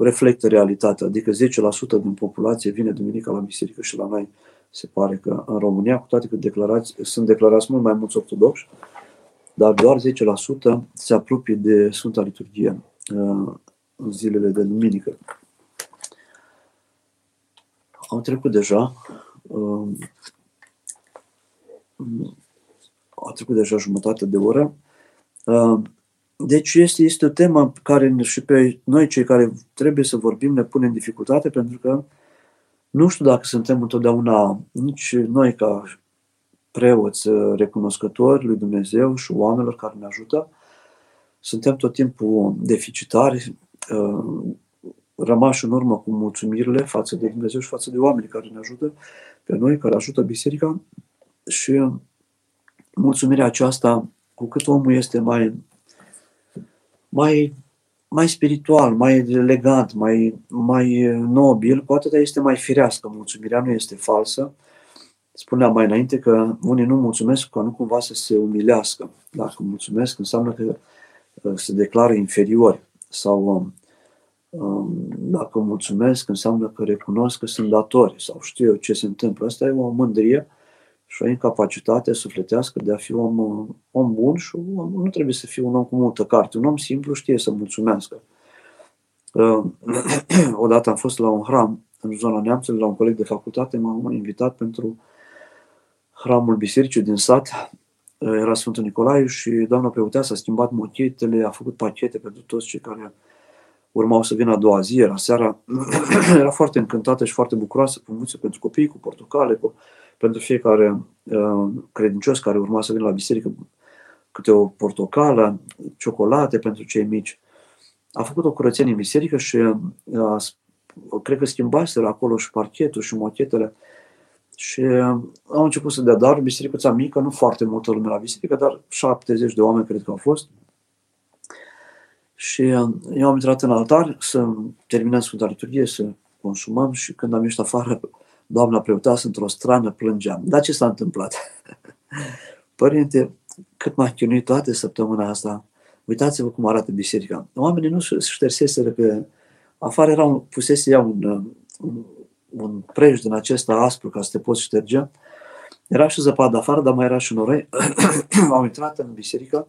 S1: reflectă realitatea, adică 10% din populație vine duminica la biserică și la noi se pare că în România, cu toate că declarați, sunt declarați mult mai mulți ortodoxi, dar doar 10% se apropie de Sfânta Liturghie uh, în zilele de duminică. Am trecut deja uh, a trecut deja jumătate de oră. Uh, deci este, este o temă care și pe noi cei care trebuie să vorbim ne pune în dificultate pentru că nu știu dacă suntem întotdeauna nici noi ca preoți recunoscători lui Dumnezeu și oamenilor care ne ajută. Suntem tot timpul deficitari, uh, rămași în urmă cu mulțumirile față de Dumnezeu și față de oamenii care ne ajută, pe noi, care ajută biserica. Și mulțumirea aceasta, cu cât omul este mai, mai, mai spiritual, mai elegant, mai, mai nobil, cu atât este mai firească. Mulțumirea nu este falsă. Spuneam mai înainte că unii nu mulțumesc ca nu cumva să se umilească. Dacă mulțumesc, înseamnă că uh, se declară inferiori sau um, um, dacă mulțumesc, înseamnă că recunosc că sunt datori sau știu eu ce se întâmplă. Asta e o mândrie și o incapacitate sufletească de a fi om, om bun și om, nu trebuie să fie un om cu multă carte. Un om simplu știe să mulțumească. Uh, <clears throat> odată am fost la un hram în zona Neamțului, la un coleg de facultate, m-am invitat pentru hramul bisericii din sat. Uh, era Sfântul Nicolae și doamna preoteasă a schimbat mochetele, a făcut pachete pentru toți cei care urmau să vină a doua zi, era seara. <clears throat> era foarte încântată și foarte bucuroasă cu multe pentru copii, cu portocale, cu pentru fiecare uh, credincios care urma să vină la biserică câte o portocală, ciocolate pentru cei mici. A făcut o curățenie în biserică și uh, cred că schimbaseră acolo și parchetul și mochetele și uh, au început să dea dar bisericuța mică, nu foarte multă lume la biserică, dar 70 de oameni cred că au fost. Și eu am intrat în altar să terminăm Sfânta Liturghie, să consumăm și când am ieșit afară, doamna preoteasă într-o strană plângeam. Dar ce s-a întâmplat? <laughs> Părinte, cât m-a chinuit toată săptămâna asta, uitați-vă cum arată biserica. Oamenii nu șterseseră că afară era un, pusese ea un, un, un preș din acesta aspru ca să te poți șterge. Era și zăpadă afară, dar mai era și noroi. Au <clears throat> intrat în biserică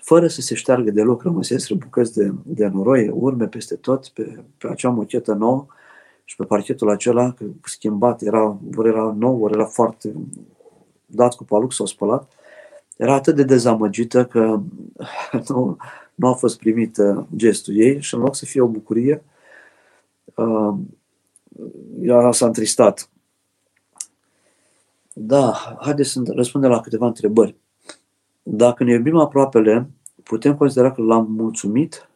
S1: fără să se șteargă deloc, rămăseseră bucăți de, de noroi, urme peste tot, pe, pe acea mochetă nouă și pe parchetul acela, că schimbat, era, ori era nou, ori era foarte dat cu paluc sau spălat, era atât de dezamăgită că <laughs> nu, nu a fost primit uh, gestul ei și în loc să fie o bucurie, uh, ea s-a întristat. Da, haideți să răspundem la câteva întrebări. Dacă ne iubim aproapele, putem considera că l-am mulțumit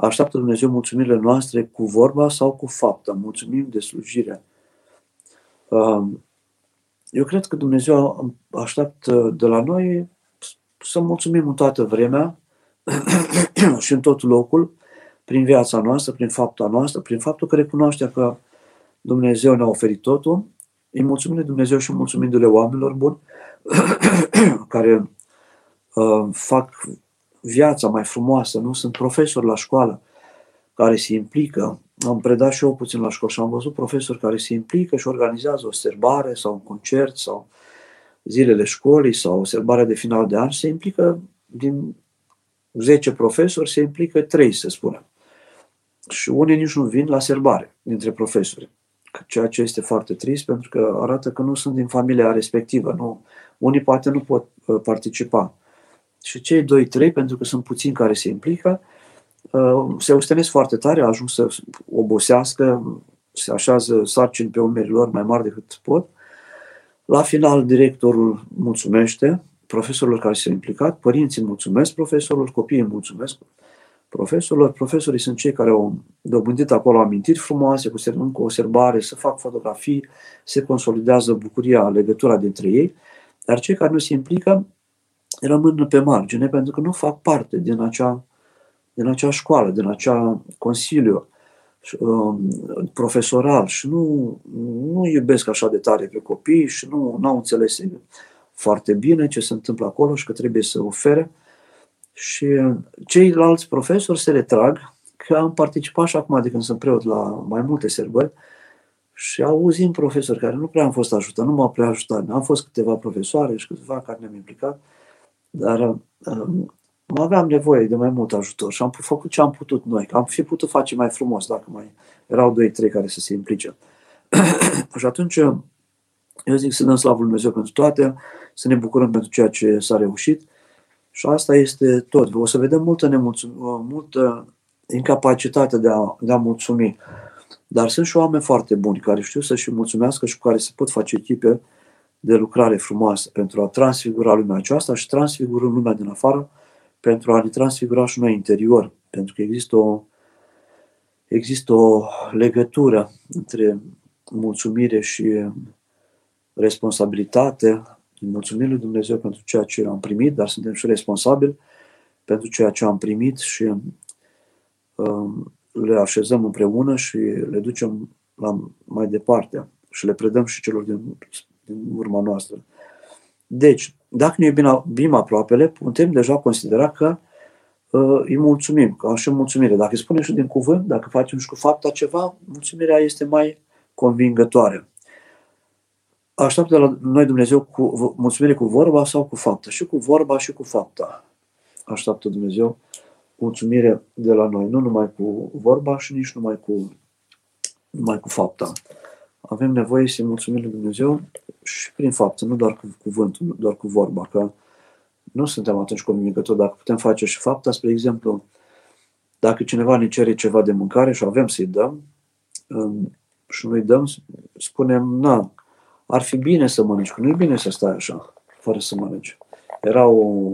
S1: Așteaptă Dumnezeu mulțumirile noastre cu vorba sau cu fapta. Mulțumim de slujire. Um, eu cred că Dumnezeu așteaptă de la noi să mulțumim în toată vremea <clears throat> și în tot locul, prin viața noastră, prin fapta noastră, prin faptul că recunoaște că Dumnezeu ne-a oferit totul. Îi mulțumim de Dumnezeu și mulțumindu-le oamenilor buni <clears throat> care uh, fac viața mai frumoasă, nu? Sunt profesori la școală care se implică. Am predat și eu puțin la școală și am văzut profesori care se implică și organizează o serbare sau un concert sau zilele școlii sau o serbare de final de an. Se implică din 10 profesori, se implică 3, să spunem. Și unii nici nu vin la serbare dintre profesori. Ceea ce este foarte trist pentru că arată că nu sunt din familia respectivă. Nu, unii poate nu pot uh, participa și cei doi, trei, pentru că sunt puțini care se implică, uh, se ostenesc foarte tare, ajung să obosească, se așează sarcini pe umerii lor mai mari decât pot. La final, directorul mulțumește profesorilor care s-au implicat, părinții mulțumesc profesorilor, copiii mulțumesc profesorilor. Profesorii sunt cei care au dobândit acolo amintiri frumoase, cu, cu o serbare, să fac fotografii, se consolidează bucuria, legătura dintre ei. Dar cei care nu se implică rămân pe margine pentru că nu fac parte din acea, din acea școală, din acea consiliu um, profesoral și nu, nu iubesc așa de tare pe copii și nu au înțeles foarte bine ce se întâmplă acolo și că trebuie să ofere. Și ceilalți profesori se retrag, că am participat și acum de când sunt preot la mai multe serbări, și auzim profesori care nu prea am fost ajutat, nu m-au prea ajutat. Am fost câteva profesoare și câteva care ne-am implicat dar um, aveam nevoie de mai mult ajutor și am făcut ce am putut noi. Am fi putut face mai frumos dacă mai erau doi, trei care să se implice. <clears throat> și atunci eu zic să dăm slavul Dumnezeu pentru toate, să ne bucurăm pentru ceea ce s-a reușit Și asta este tot. O să vedem multă, nemulțum- multă incapacitate de a, de a mulțumi. Dar sunt și oameni foarte buni care știu să și mulțumească și cu care se pot face echipe de lucrare frumoasă pentru a transfigura lumea aceasta și transfigurând lumea din afară pentru a ne transfigura și noi interior. Pentru că există o, există o legătură între mulțumire și responsabilitate. Mulțumim lui Dumnezeu pentru ceea ce am primit, dar suntem și responsabili pentru ceea ce am primit și um, le așezăm împreună și le ducem la mai departe și le predăm și celor din, din urma noastră. Deci, dacă ne iubim, iubim aproapele, putem deja considera că uh, îi mulțumim, că și mulțumire. Dacă îi spunem și din cuvânt, dacă facem și cu fapta ceva, mulțumirea este mai convingătoare. Așteaptă de la noi Dumnezeu cu mulțumire cu vorba sau cu fapta? Și cu vorba și cu fapta. Așteaptă Dumnezeu mulțumire de la noi, nu numai cu vorba și nici numai cu, numai cu fapta. Avem nevoie să mulțumim lui Dumnezeu și prin faptă, nu doar cu cuvântul, nu doar cu vorba, că nu suntem atunci comunicători. Dacă putem face și fapta, spre exemplu, dacă cineva ne cere ceva de mâncare și avem să-i dăm, și noi dăm, spunem, na, ar fi bine să mănânci, că nu e bine să stai așa, fără să mănânci. Era o,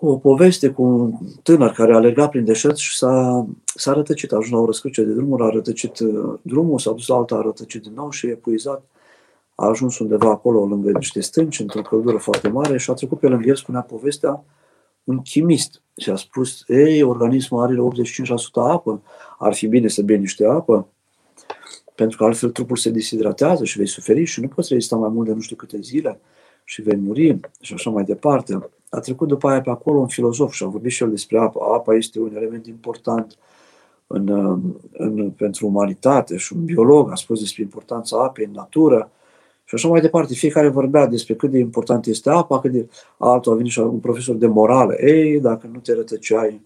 S1: o poveste cu un tânăr care a alergat prin deșert și s-a, s-a rătăcit, a ajuns la o răscruce de drumuri, a rătăcit uh, drumul, s-a dus la alta, a rătăcit din nou și e epuizat. A ajuns undeva acolo, lângă niște stânci, într-o căldură foarte mare și a trecut pe lângă el, spunea povestea, un chimist și a spus, ei, organismul are 85% apă, ar fi bine să bei niște apă, pentru că altfel trupul se deshidratează și vei suferi și nu poți rezista mai mult de nu știu câte zile și vei muri și așa mai departe. A trecut după aia pe acolo un filozof și a vorbit și el despre apă. Apa este un element important în, în, pentru umanitate și un biolog a spus despre importanța apei în natură și așa mai departe. Fiecare vorbea despre cât de important este apa, cât de altul a venit și un profesor de morală. Ei, dacă nu te rătăceai,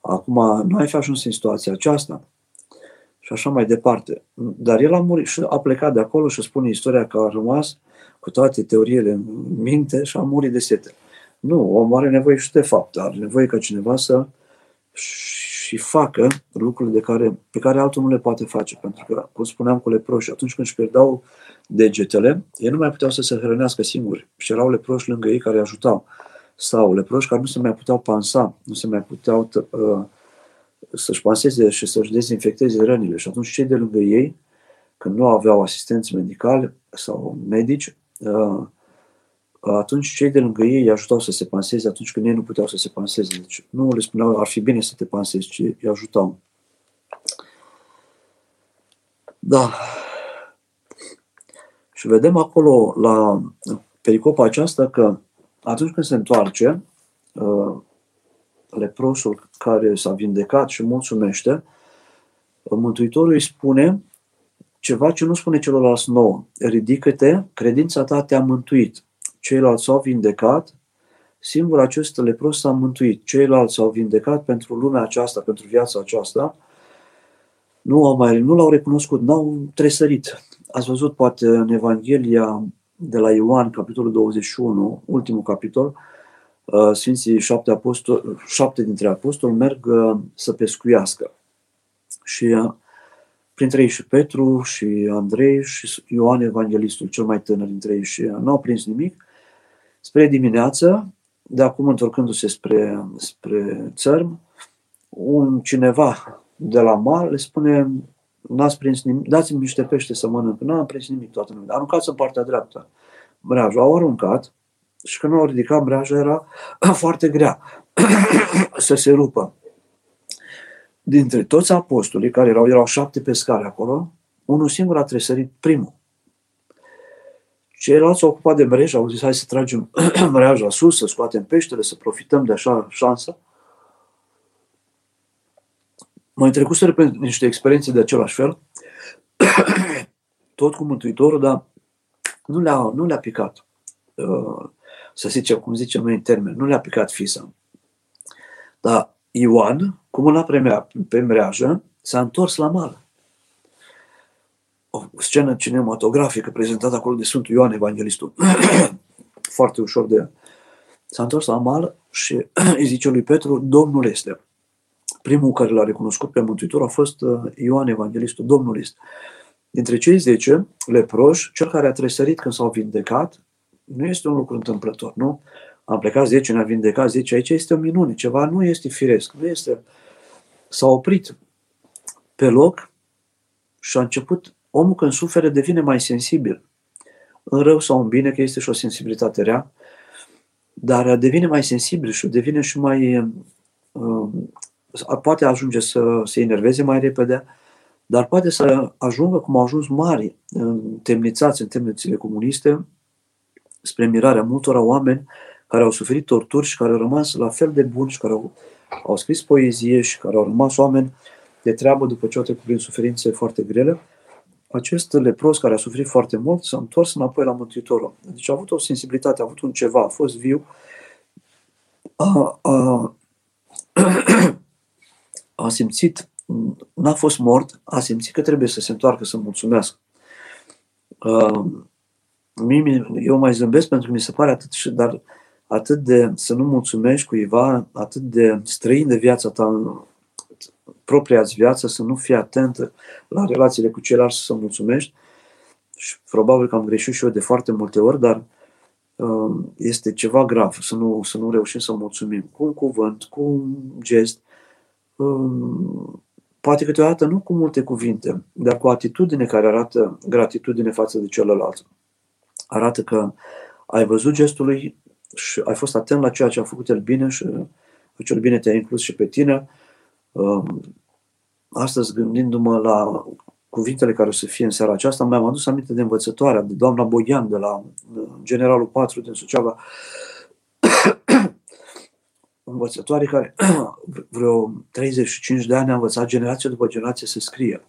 S1: acum nu ai fi ajuns în situația aceasta și așa mai departe. Dar el a murit și a plecat de acolo și spune istoria că a rămas cu toate teoriile în minte și a murit de sete. Nu, omul are nevoie și de fapt, are nevoie ca cineva să și facă lucrurile de care, pe care altul nu le poate face. Pentru că, cum spuneam cu leproși, atunci când își pierdeau degetele, ei nu mai puteau să se hrănească singuri. Și erau leproși lângă ei care îi ajutau. Sau leproși care nu se mai puteau pansa, nu se mai puteau uh, să-și panseze și să-și dezinfecteze rănile. Și atunci cei de lângă ei, când nu aveau asistenți medicali sau medici, uh, atunci cei de lângă ei îi ajutau să se panseze atunci când ei nu puteau să se panseze. Deci nu le spuneau ar fi bine să te pansezi, ci îi ajutau. Da. Și vedem acolo la pericopa aceasta că atunci când se întoarce, uh, leprosul care s-a vindecat și mulțumește, Mântuitorul îi spune ceva ce nu spune celorlalți nouă. Ridică-te, credința ta te-a mântuit. Ceilalți s-au vindecat, singur acest lepros s-a mântuit. Ceilalți s-au vindecat pentru lumea aceasta, pentru viața aceasta. Nu, au mai, nu l-au recunoscut, n-au tresărit. Ați văzut poate în Evanghelia de la Ioan, capitolul 21, ultimul capitol, Uh, Sfinții șapte, apostoli, șapte dintre apostoli merg uh, să pescuiască. Și uh, printre ei și Petru și Andrei și Ioan Evanghelistul, cel mai tânăr dintre ei și nu au prins nimic. Spre dimineață, de acum întorcându-se spre, spre țărm, un cineva de la mal le spune n-ați prins nimic, dați-mi niște pește să mănânc. Nu am prins nimic toată lumea. Aruncați în partea dreaptă. Mreajul au aruncat și când au ridicat breaja era <clears throat> foarte grea <clears throat> să se rupă. Dintre toți apostolii, care erau, erau șapte pescari acolo, unul singur a tresărit primul. Ceilalți s-au ocupat de mreja, au zis, hai să tragem <clears throat> mreaja sus, să scoatem peștele, să profităm de așa șansă. Mai trecut pe niște experiențe de același fel, tot cu Mântuitorul, dar nu le-a, nu le-a picat. Uh, să zicem, cum zicem noi în termen, nu le-a picat fisa. Dar Ioan, cu mâna pe, pe mreajă, s-a întors la mal. O scenă cinematografică prezentată acolo de Sfântul Ioan Evanghelistul. <coughs> Foarte ușor de S-a întors la mal și <coughs> îi zice lui Petru, Domnul este. Primul care l-a recunoscut pe Mântuitor a fost uh, Ioan Evanghelistul, Domnul este. Dintre cei zece leproși, cel care a tresărit când s-au vindecat, nu este un lucru întâmplător, nu? Am plecat 10, ne-a vindecat 10, aici este o minune, ceva nu este firesc, nu este... S-a oprit pe loc și a început, omul când suferă devine mai sensibil. În rău sau în bine, că este și o sensibilitate rea, dar devine mai sensibil și devine și mai... Uh, poate ajunge să se enerveze mai repede, dar poate să ajungă cum au ajuns mari, temnițați în temnițele comuniste, spre mirarea multora oameni care au suferit torturi și care au rămas la fel de buni și care au, au scris poezie și care au rămas oameni de treabă după ce au trecut prin suferințe foarte grele, acest lepros care a suferit foarte mult s-a întors înapoi la Mântuitorul. Deci a avut o sensibilitate, a avut un ceva, a fost viu, a, a, a simțit, n-a fost mort, a simțit că trebuie să se întoarcă să mulțumească. Uh, eu mai zâmbesc pentru că mi se pare atât, dar atât de să nu mulțumești cuiva, atât de străin de viața ta, propria viață, să nu fii atent la relațiile cu ceilalți, să mulțumești. Și probabil că am greșit și eu de foarte multe ori, dar uh, este ceva grav să nu, să nu reușim să mulțumim cu un cuvânt, cu un gest, um, poate câteodată nu cu multe cuvinte, dar cu atitudine care arată gratitudine față de celălalt. Arată că ai văzut gestul lui și ai fost atent la ceea ce a făcut el bine și acel bine te-a inclus și pe tine. Um, astăzi, gândindu-mă la cuvintele care o să fie în seara aceasta, mi-am adus aminte de învățătoarea, de doamna Boian, de la uh, Generalul 4 din Suceava, <coughs> învățătoare care <coughs> vreo 35 de ani a învățat generație după generație să scrie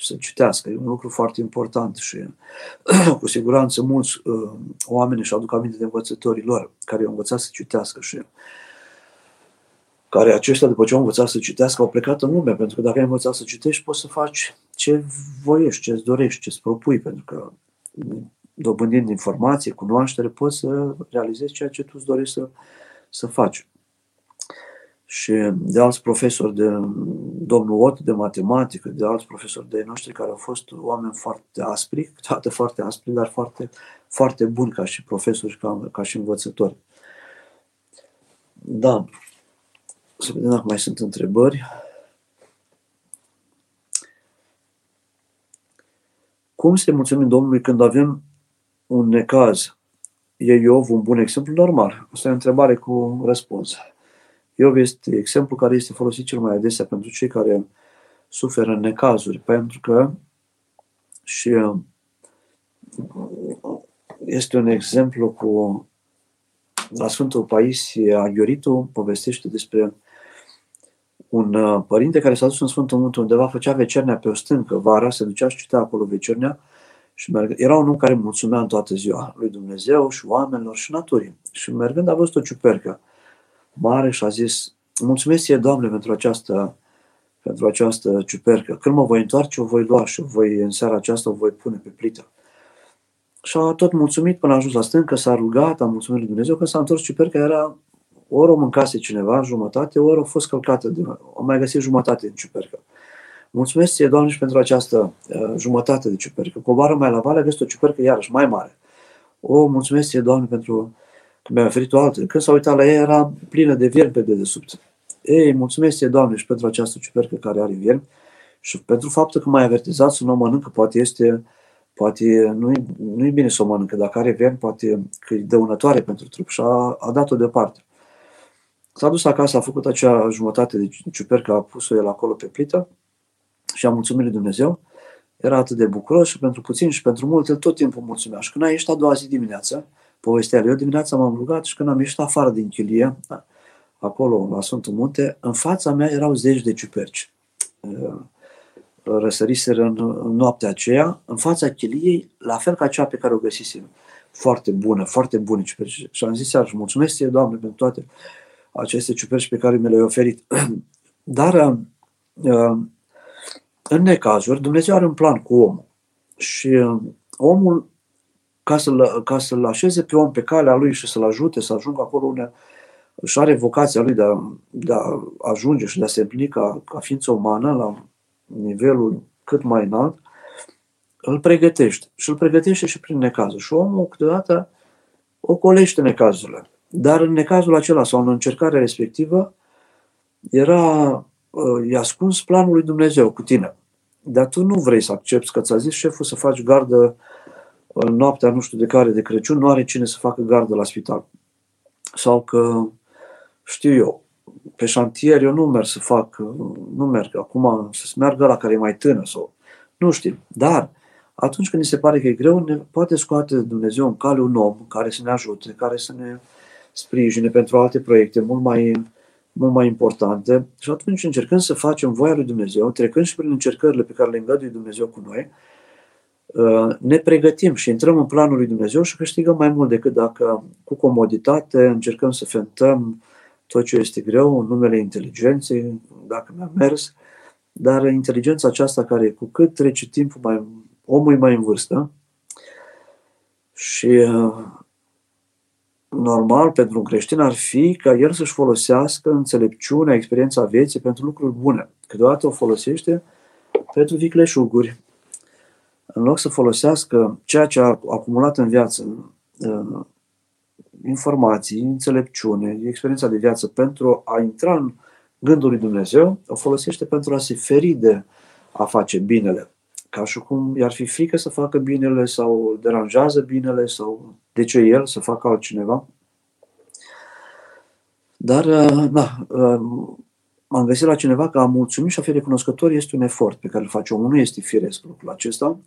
S1: și să citească. E un lucru foarte important și <clears throat> cu siguranță mulți uh, oameni își aduc aminte de învățătorii lor care au învățat să citească și care aceștia, după ce au învățat să citească, au plecat în lume, pentru că dacă ai învățat să citești, poți să faci ce voiești, ce-ți dorești, ce-ți propui, pentru că dobândind informație, cunoaștere, poți să realizezi ceea ce tu îți dorești să, să faci și de alți profesori de domnul Ot de matematică, de alți profesori de noștri care au fost oameni foarte aspri, câteodată foarte aspri, dar foarte, foarte buni ca și profesori, ca, ca și învățători. Da. Să vedem dacă mai sunt întrebări. Cum să mulțumim Domnului când avem un necaz? E Iov un bun exemplu? Normal. Asta e o întrebare cu răspuns. Iov este exemplu care este folosit cel mai adesea pentru cei care suferă în necazuri, pentru că și uh, este un exemplu cu la Sfântul Paisie Aghioritu povestește despre un uh, părinte care s-a dus în Sfântul Munte undeva, făcea vecernea pe o stâncă, vara, se ducea și citea acolo vecernea și merg... era un om care mulțumea în toată ziua lui Dumnezeu și oamenilor și naturii. Și mergând a văzut o ciupercă mare și a zis, mulțumesc ție, Doamne, pentru această, pentru această ciupercă. Când mă voi întoarce, o voi lua și o voi, în seara aceasta o voi pune pe plită. Și a tot mulțumit până a ajuns la stâncă, s-a rugat, a mulțumit lui Dumnezeu, că s-a întors ciuperca, era ori o mâncase cineva jumătate, ori a fost călcată, de, o mai găsit jumătate din ciupercă. Mulțumesc ție, Doamne, și pentru această uh, jumătate de ciupercă. Coboară mai la vale, a găsit o ciupercă iarăși mai mare. O, mulțumesc ție, Doamne, pentru că mi-a oferit o altă. Când s-a uitat la ea, era plină de viermi pe dedesubt. Ei, mulțumesc ție, Doamne, și pentru această ciupercă care are viermi și pentru faptul că m-ai avertizat să nu o mănâncă, poate este, poate nu-i, nu-i bine să o mănâncă. Dacă are viermi, poate că e dăunătoare pentru trup și a, a dat-o deoparte. S-a dus acasă, a făcut acea jumătate de ciupercă, a pus-o el acolo pe plită și a mulțumit lui Dumnezeu. Era atât de bucuros și pentru puțin și pentru mult, el tot timpul mulțumea. Și când a ieșit a doua zi dimineața, povestea Eu dimineața m-am rugat și când am ieșit afară din chilie, acolo la Sfântul Munte, în fața mea erau zeci de ciuperci. Răsăriseră în, în noaptea aceea, în fața chiliei, la fel ca cea pe care o găsisem. Foarte bună, foarte bună ciuperci. Și am zis iarăși, mulțumesc ție, Doamne, pentru toate aceste ciuperci pe care mi le-ai oferit. <clears throat> Dar în necazuri, Dumnezeu are un plan cu omul. Și omul ca să-l, ca să-l așeze pe om pe calea lui și să-l ajute să ajungă acolo unde își are vocația lui de a, de a ajunge și de a se împlini ca, ca ființă umană la nivelul cât mai înalt, îl pregătește. Și îl pregătește și prin necazul. Și omul câteodată ocolește necazurile. Dar în necazul acela sau în încercarea respectivă era, uh, i-a ascuns planul lui Dumnezeu cu tine. Dar tu nu vrei să accepti că ți-a zis șeful să faci gardă în noaptea nu știu de care de Crăciun, nu are cine să facă gardă la spital. Sau că, știu eu, pe șantier eu nu merg să fac, nu merg acum să meargă la care e mai tânăr sau nu știu. Dar atunci când ni se pare că e greu, ne poate scoate Dumnezeu în cale un om care să ne ajute, care să ne sprijine pentru alte proiecte mult mai, mult mai importante. Și atunci încercăm să facem voia lui Dumnezeu, trecând și prin încercările pe care le îngăduie Dumnezeu cu noi, uh, ne pregătim și intrăm în planul lui Dumnezeu și câștigăm mai mult decât dacă cu comoditate încercăm să fentăm tot ce este greu în numele inteligenței, dacă mi-a mers, dar inteligența aceasta care cu cât trece timpul mai omul e mai în vârstă și uh, normal pentru un creștin ar fi ca el să-și folosească înțelepciunea, experiența vieții pentru lucruri bune. Câteodată o folosește pentru vicleșuguri. În loc să folosească ceea ce a acumulat în viață, uh, informații, înțelepciune, experiența de viață pentru a intra în gândul lui Dumnezeu, o folosește pentru a se feri de a face binele ca și cum i-ar fi frică să facă binele sau deranjează binele sau de ce el să facă altcineva. Dar, da, m-am găsit la cineva că a mulțumi și a fi recunoscător este un efort pe care îl face omul. Nu este firesc lucrul acesta.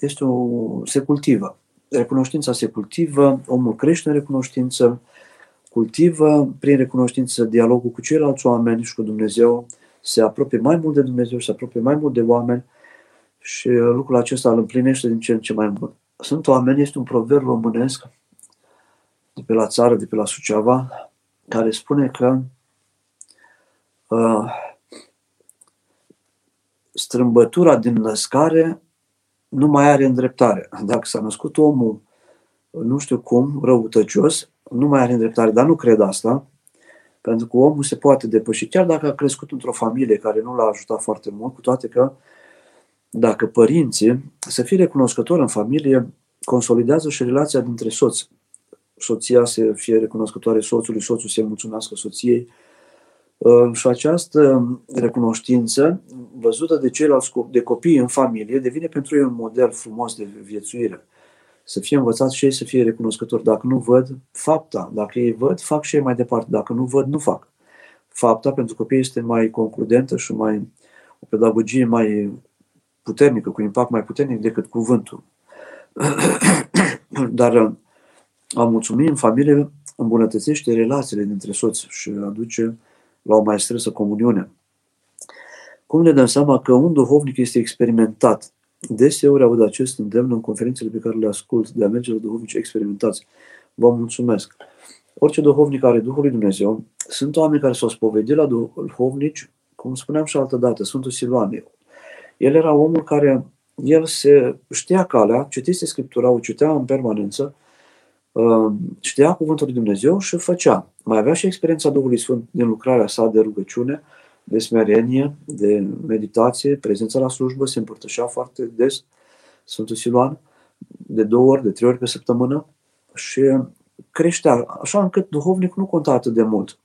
S1: Este o, se cultivă. Recunoștința se cultivă, omul crește în recunoștință, cultivă prin recunoștință dialogul cu ceilalți oameni și cu Dumnezeu, se apropie mai mult de Dumnezeu, se apropie mai mult de oameni și uh, lucrul acesta îl împlinește din ce în ce mai mult. Sunt oameni, este un proverb românesc de pe la țară, de pe la Suceava, care spune că uh, strâmbătura din născare nu mai are îndreptare. Dacă s-a născut omul, nu știu cum, răutăcios, nu mai are îndreptare, dar nu cred asta, pentru că omul se poate depăși, chiar dacă a crescut într-o familie care nu l-a ajutat foarte mult, cu toate că dacă părinții, să fie recunoscători în familie, consolidează și relația dintre soți. Soția să fie recunoscătoare soțului, soțul să mulțumească soției. Uh, și această recunoștință, văzută de ceilalți de copii în familie, devine pentru ei un model frumos de viețuire. Să fie învățați și ei să fie recunoscători. Dacă nu văd, fapta. Dacă ei văd, fac și ei mai departe. Dacă nu văd, nu fac. Fapta pentru copii este mai concludentă și mai o pedagogie mai puternică, cu impact mai puternic decât cuvântul. <coughs> Dar a mulțumi în familie îmbunătățește relațiile dintre soți și aduce la o mai strânsă comuniune. Cum ne dăm seama că un duhovnic este experimentat? Deseori aud acest îndemn în conferințele pe care le ascult de a merge la duhovnici experimentați. Vă mulțumesc! Orice duhovnic are Duhul lui Dumnezeu. Sunt oameni care s-au spovedit la duhovnici, cum spuneam și altă dată, Sfântul Siluane, el era omul care, el se știa calea, citise Scriptura, o citea în permanență, uh, știa Cuvântul lui Dumnezeu și făcea. Mai avea și experiența Duhului Sfânt din lucrarea sa de rugăciune, de smerenie, de meditație, prezența la slujbă, se împărtășea foarte des Sfântul Siluan, de două ori, de trei ori pe săptămână și creștea, așa încât duhovnicul nu conta atât de mult.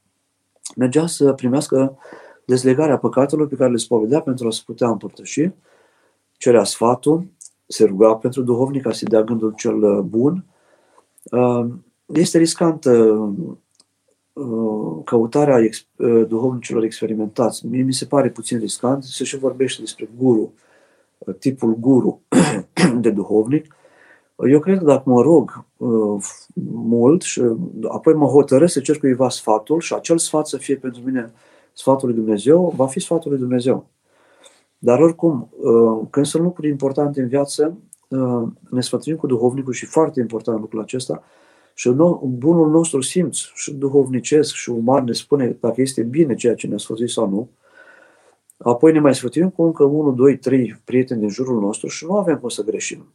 S1: Mergea să primească dezlegarea păcatelor pe care le spovedea pentru a se putea împărtăși, cerea sfatul, se ruga pentru duhovnic ca să dea gândul cel uh, bun. Uh, este riscantă uh, căutarea duhovnicilor experimentați. Mie mi se pare puțin riscant. Se și vorbește despre guru, tipul guru <clears throat> de duhovnic. Eu cred că dacă mă rog mult și apoi mă hotărăsc să cer cuiva sfatul și acel sfat să fie pentru mine sfatul lui Dumnezeu, va fi sfatul lui Dumnezeu. Dar oricum, uh, când sunt lucruri importante în viață, uh, ne sfătuim cu duhovnicul și foarte important lucrul acesta, și bunul nostru simț și duhovnicesc și uman ne spune dacă este bine ceea ce ne-a sfătuit sau nu. Apoi ne mai sfătuim cu încă unul, doi, trei prieteni din jurul nostru și nu avem cum să greșim.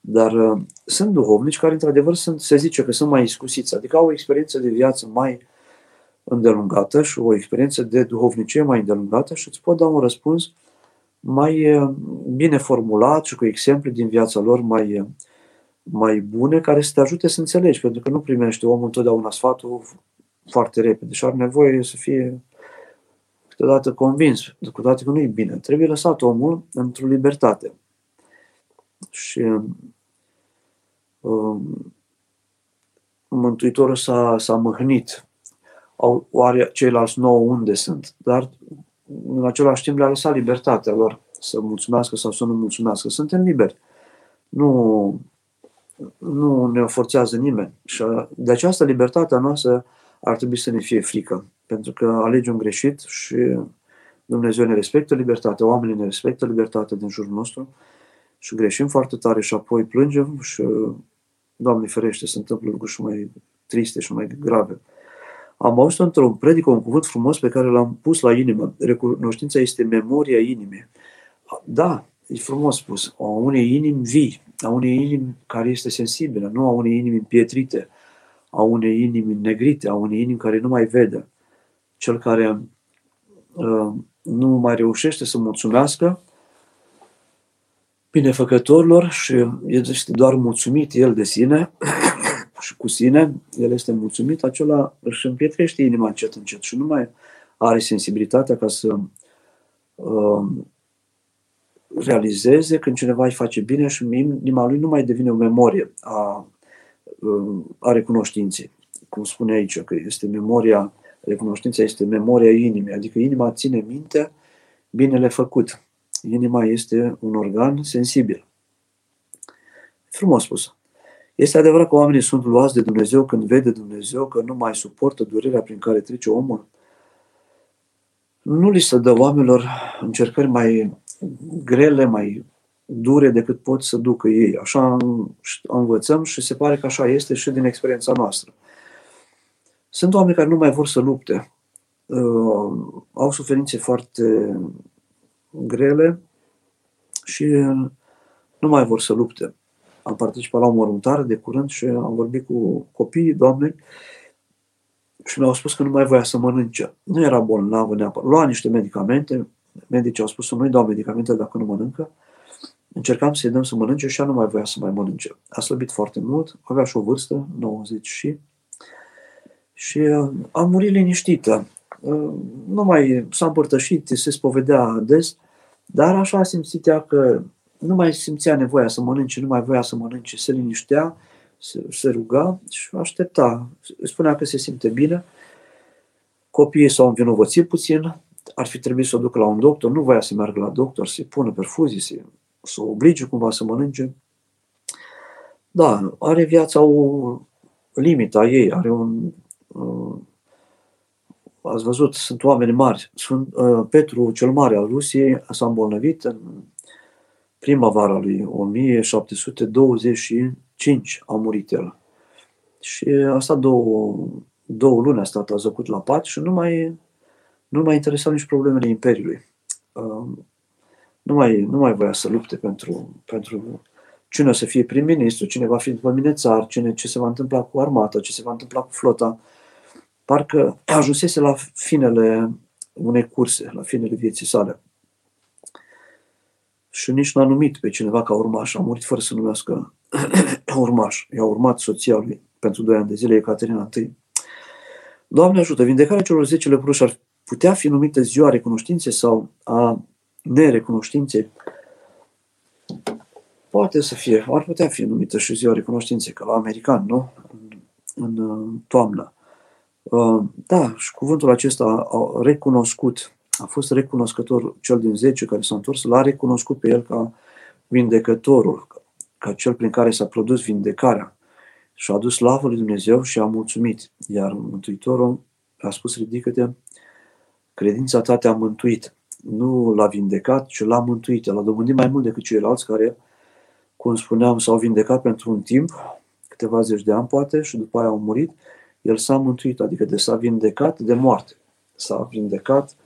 S1: Dar uh, sunt duhovnici care, într-adevăr, sunt, se zice că sunt mai iscusiți, adică au o experiență de viață mai îndelungată și o experiență de duhovnicie mai îndelungată și îți pot da un răspuns mai uh, bine formulat și cu exemple din viața lor mai, uh, mai bune care să te ajute să înțelegi, pentru că nu primește omul întotdeauna sfatul foarte repede și are nevoie să fie câteodată convins, câteodată că nu e bine. Trebuie lăsat omul într-o libertate. Și um, Mântuitorul s-a, s-a mâhnit. Au, oare ceilalți nouă unde sunt? Dar în același timp le-a lăsat libertatea lor să mulțumească sau să nu mulțumească. Suntem liberi. Nu, nu ne forțează nimeni. Și de această libertate a noastră ar trebui să ne fie frică. Pentru că alegem greșit și Dumnezeu ne respectă libertatea, oamenii ne respectă libertatea din jurul nostru și greșim foarte tare și apoi plângem și, Doamne ferește, se întâmplă lucruri și mai triste și mai grave. Am auzit într-un predică un cuvânt frumos pe care l-am pus la inimă. Recunoștința este memoria inimii. Da, e frumos spus. A unei inimi vii, a unei inimi care este sensibilă, nu a unei inimi împietrite, a unei inimi negrite, a unei inimi care nu mai vede. Cel care uh, nu mai reușește să mulțumească binefăcătorilor și este doar mulțumit el de sine și cu sine, el este mulțumit, acela își împietrește inima încet încet și nu mai are sensibilitatea ca să uh, realizeze când cineva îi face bine și inima lui nu mai devine o memorie a, uh, a recunoștinței. Cum spune aici, că este memoria, recunoștința este memoria inimii, adică inima ține minte binele făcut. Inima este un organ sensibil. Frumos spus. Este adevărat că oamenii sunt luați de Dumnezeu când vede Dumnezeu că nu mai suportă durerea prin care trece omul? Nu li se dă oamenilor încercări mai grele, mai dure decât pot să ducă ei. Așa învățăm și se pare că așa este și din experiența noastră. Sunt oameni care nu mai vor să lupte. Uh, au suferințe foarte grele și nu mai vor să lupte. Am participat la o mormântare de curând și am vorbit cu copiii doamnei și mi-au spus că nu mai voia să mănânce. Nu era bolnavă neapărat. Lua niște medicamente, medicii au spus să nu-i dau medicamente dacă nu mănâncă. Încercam să-i dăm să mănânce și ea nu mai voia să mai mănânce. A slăbit foarte mult, avea și o vârstă, 90 și... Și uh, a murit liniștită. Uh, nu mai s-a împărtășit, se spovedea des, dar așa a simțit ea că nu mai simțea nevoia să mănânce, nu mai voia să mănânce, se liniștea, se, se ruga și aștepta. Spunea că se simte bine. Copiii s-au învinovățit puțin, ar fi trebuit să o ducă la un doctor, nu voia să meargă la doctor, să-i pună perfuzii, să, să o oblige cumva să mănânce. Da, are viața o limită a ei, are un... Uh, ați văzut, sunt oameni mari. Sunt, uh, Petru cel Mare al Rusiei s-a îmbolnăvit în primăvara lui 1725 a murit el. Și a stat două, două luni a stat, a zăcut la pat și nu mai, nu mai interesa nici problemele Imperiului. Um, nu mai, nu mai voia să lupte pentru, pentru cine o să fie prim-ministru, cine va fi după mine țar, cine, ce se va întâmpla cu armata, ce se va întâmpla cu flota. Parcă <clears throat> ajunsese la finele unei curse, la finele vieții sale și nici n-a numit pe cineva ca urmaș. A murit fără să numească <clears throat> urmaș. I-a urmat soția lui pentru doi ani de zile, Ecaterina I. Doamne ajută, vindecarea celor 10 lepruși ar putea fi numită ziua recunoștinței sau a nerecunoștinței? Poate să fie, ar putea fi numită și ziua recunoștinței, ca la american, nu? În, în toamnă. Uh, da, și cuvântul acesta a recunoscut a fost recunoscător, cel din 10 care s-a întors, l-a recunoscut pe el ca vindecătorul, ca cel prin care s-a produs vindecarea. Și a adus slavă lui Dumnezeu și a mulțumit. Iar Mântuitorul a spus, ridică-te, credința ta te-a mântuit. Nu l-a vindecat, ci l-a mântuit. L-a dobândit mai mult decât ceilalți care, cum spuneam, s-au vindecat pentru un timp, câteva zeci de ani poate, și după aia au murit. El s-a mântuit, adică de s-a vindecat de moarte. S-a vindecat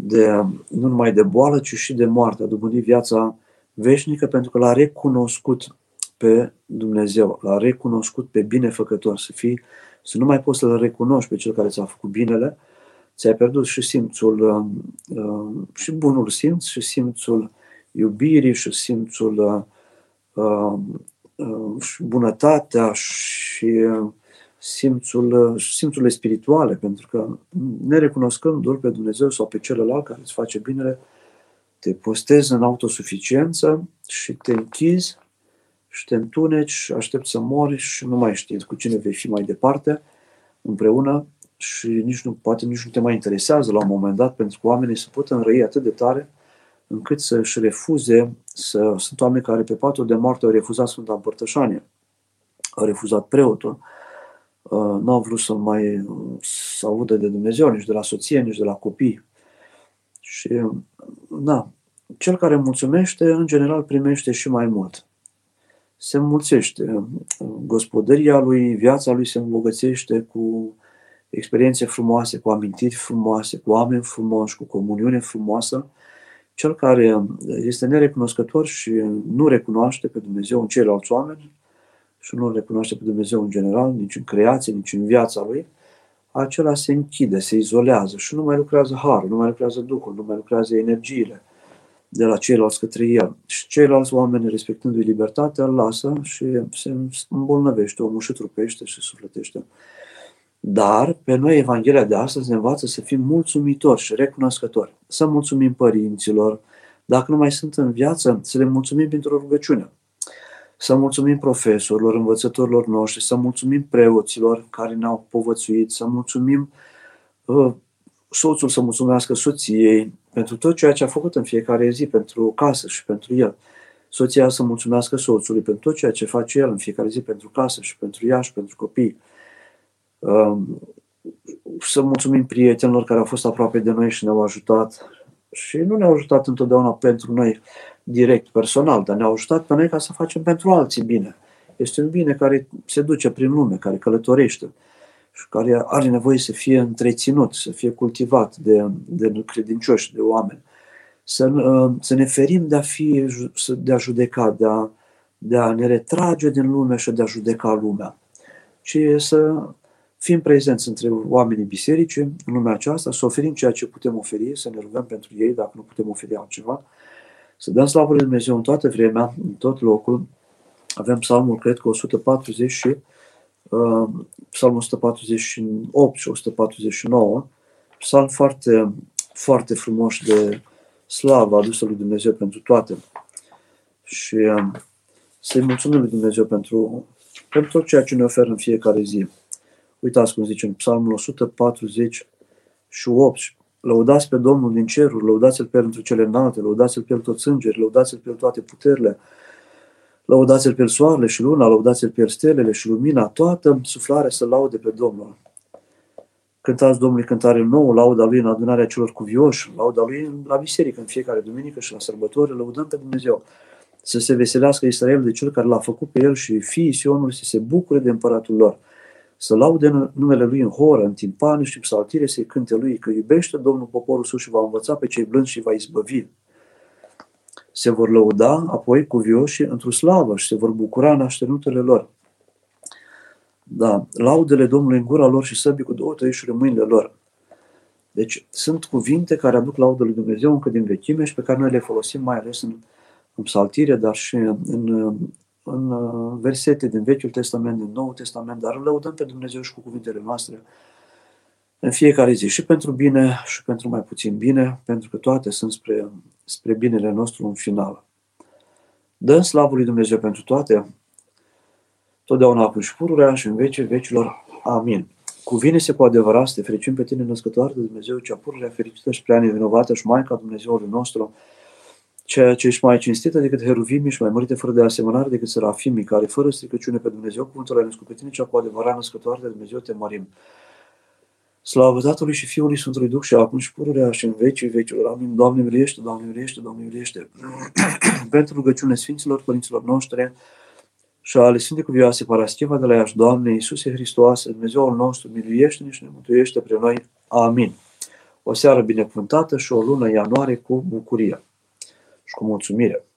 S1: de, nu numai de boală, ci și de moarte. A dobândit viața veșnică pentru că l-a recunoscut pe Dumnezeu, l-a recunoscut pe binefăcător, să fii, să nu mai poți să-L recunoști pe Cel care ți-a făcut binele, ți-ai pierdut și simțul, uh, uh, și bunul simț, și simțul iubirii, și simțul uh, și bunătatea și simțul, simțurile spirituale, pentru că nerecunoscându-L pe Dumnezeu sau pe celălalt care îți face binele, te postezi în autosuficiență și te închizi și te întuneci, aștepți să mori și nu mai știi cu cine vei fi mai departe împreună și nici nu, poate nici nu te mai interesează la un moment dat, pentru că oamenii se pot înrăi atât de tare încât să-și refuze, să, sunt oameni care pe patul de moarte au refuzat Sfânta Împărtășanie, au refuzat preotul, uh, nu au vrut să mai să audă de Dumnezeu, nici de la soție, nici de la copii. Și, da, cel care mulțumește, în general, primește și mai mult. Se mulțește. Gospodăria lui, viața lui se îmbogățește cu experiențe frumoase, cu amintiri frumoase, cu oameni frumoși, cu comuniune frumoasă. Cel care este nerecunoscător și nu recunoaște pe Dumnezeu în ceilalți oameni și nu recunoaște pe Dumnezeu în general, nici în creație, nici în viața lui, acela se închide, se izolează și nu mai lucrează harul, nu mai lucrează Duhul, nu mai lucrează energiile de la ceilalți către el. Și ceilalți oameni, respectându-i libertatea, îl lasă și se îmbolnăvește, omul și trupește și sufletește. Dar pe noi Evanghelia de astăzi ne învață să fim mulțumitori și recunoscători. Să mulțumim părinților, dacă nu mai sunt în viață, să le mulțumim pentru rugăciune. Să mulțumim profesorilor, învățătorilor noștri, să mulțumim preoților care ne-au povățuit, să mulțumim uh, soțul să mulțumească soției pentru tot ceea ce a făcut în fiecare zi pentru casă și pentru el. Soția să mulțumească soțului pentru tot ceea ce face el în fiecare zi pentru casă și pentru ea și pentru copii. Um, să mulțumim prietenilor care au fost aproape de noi și ne-au ajutat și nu ne-au ajutat întotdeauna pentru noi direct, personal, dar ne-au ajutat pe noi ca să facem pentru alții bine. Este un bine care se duce prin lume, care călătorește și care are nevoie să fie întreținut, să fie cultivat de, de credincioși, de oameni. Să, uh, să ne ferim de a, fi, de a judeca, de a, de a ne retrage din lume și de a judeca lumea, ci să fim prezenți între oamenii bisericii în lumea aceasta, să oferim ceea ce putem oferi, să ne rugăm pentru ei dacă nu putem oferi altceva, să dăm slavă lui Dumnezeu în toată vremea, în tot locul. Avem psalmul, cred că 140 și uh, psalmul 148 și 149, psalm foarte, foarte frumos de slavă adusă lui Dumnezeu pentru toate. Și uh, să-i mulțumim lui Dumnezeu pentru, pentru tot ceea ce ne oferă în fiecare zi. Uitați cum zice în psalmul 148, lăudați pe Domnul din ceruri, lăudați-L pe El cele înalte, lăudați-L pe El toți îngeri, lăudați-L pe El toate puterile, lăudați-L pe El soarele și luna, lăudați-L pe El stelele și lumina, toată suflarea să laude pe Domnul. Cântați Domnului cântare nouă, lauda Lui în adunarea celor cuvioși, lauda Lui la biserică, în fiecare duminică și la sărbători, lăudăm pe Dumnezeu. Să se veselească Israel de Cel care l-a făcut pe El și fiii Sionului să se bucure de împăratul lor să laude numele Lui în horă, în timpani și psaltire, să-i cânte Lui că iubește Domnul poporul său și va învăța pe cei blânzi și va izbăvi. Se vor lăuda apoi cu vioși într-o slavă și se vor bucura în așternutele lor. Da, laudele Domnului în gura lor și săbii cu două tăișuri în mâinile lor. Deci sunt cuvinte care aduc laudă lui Dumnezeu încă din vechime și pe care noi le folosim mai ales în, în psaltire, dar și în, în uh, versete din Vechiul Testament, din Noul Testament, dar îl lăudăm pe Dumnezeu și cu cuvintele noastre în fiecare zi, și pentru bine și pentru mai puțin bine, pentru că toate sunt spre, spre binele nostru în final. Dăm slavă lui Dumnezeu pentru toate, totdeauna acum și pururea și în vecii vecilor. Amin. Cuvine-se cu adevărat să te fericim pe tine, născătoare de Dumnezeu, cea pururea fericită și prea nevinovată și Maica Dumnezeului nostru, ceea ce ești mai cinstită decât heruvimii și mai mărite fără de asemănare decât serafimii, care fără stricăciune pe Dumnezeu, cuvântul ai născut pe tine, cea cu adevărat născătoare de Dumnezeu, te mărim. Slavă Tatălui și Fiului Sfântului Duh și acum și pururea și în vecii vecilor. Amin. Doamne miliește, Doamne miliește, Doamne miliește. <clears throat> Pentru rugăciune Sfinților Părinților noștri și ale Sfinte Cuvioase Parascheva de la Iași, Doamne Iisuse Hristoase, Dumnezeul nostru, miluiește-ne și ne mântuiește pre noi. Amin. O seară binecuvântată și o lună ianuarie cu bucurie os comuns sumiram. É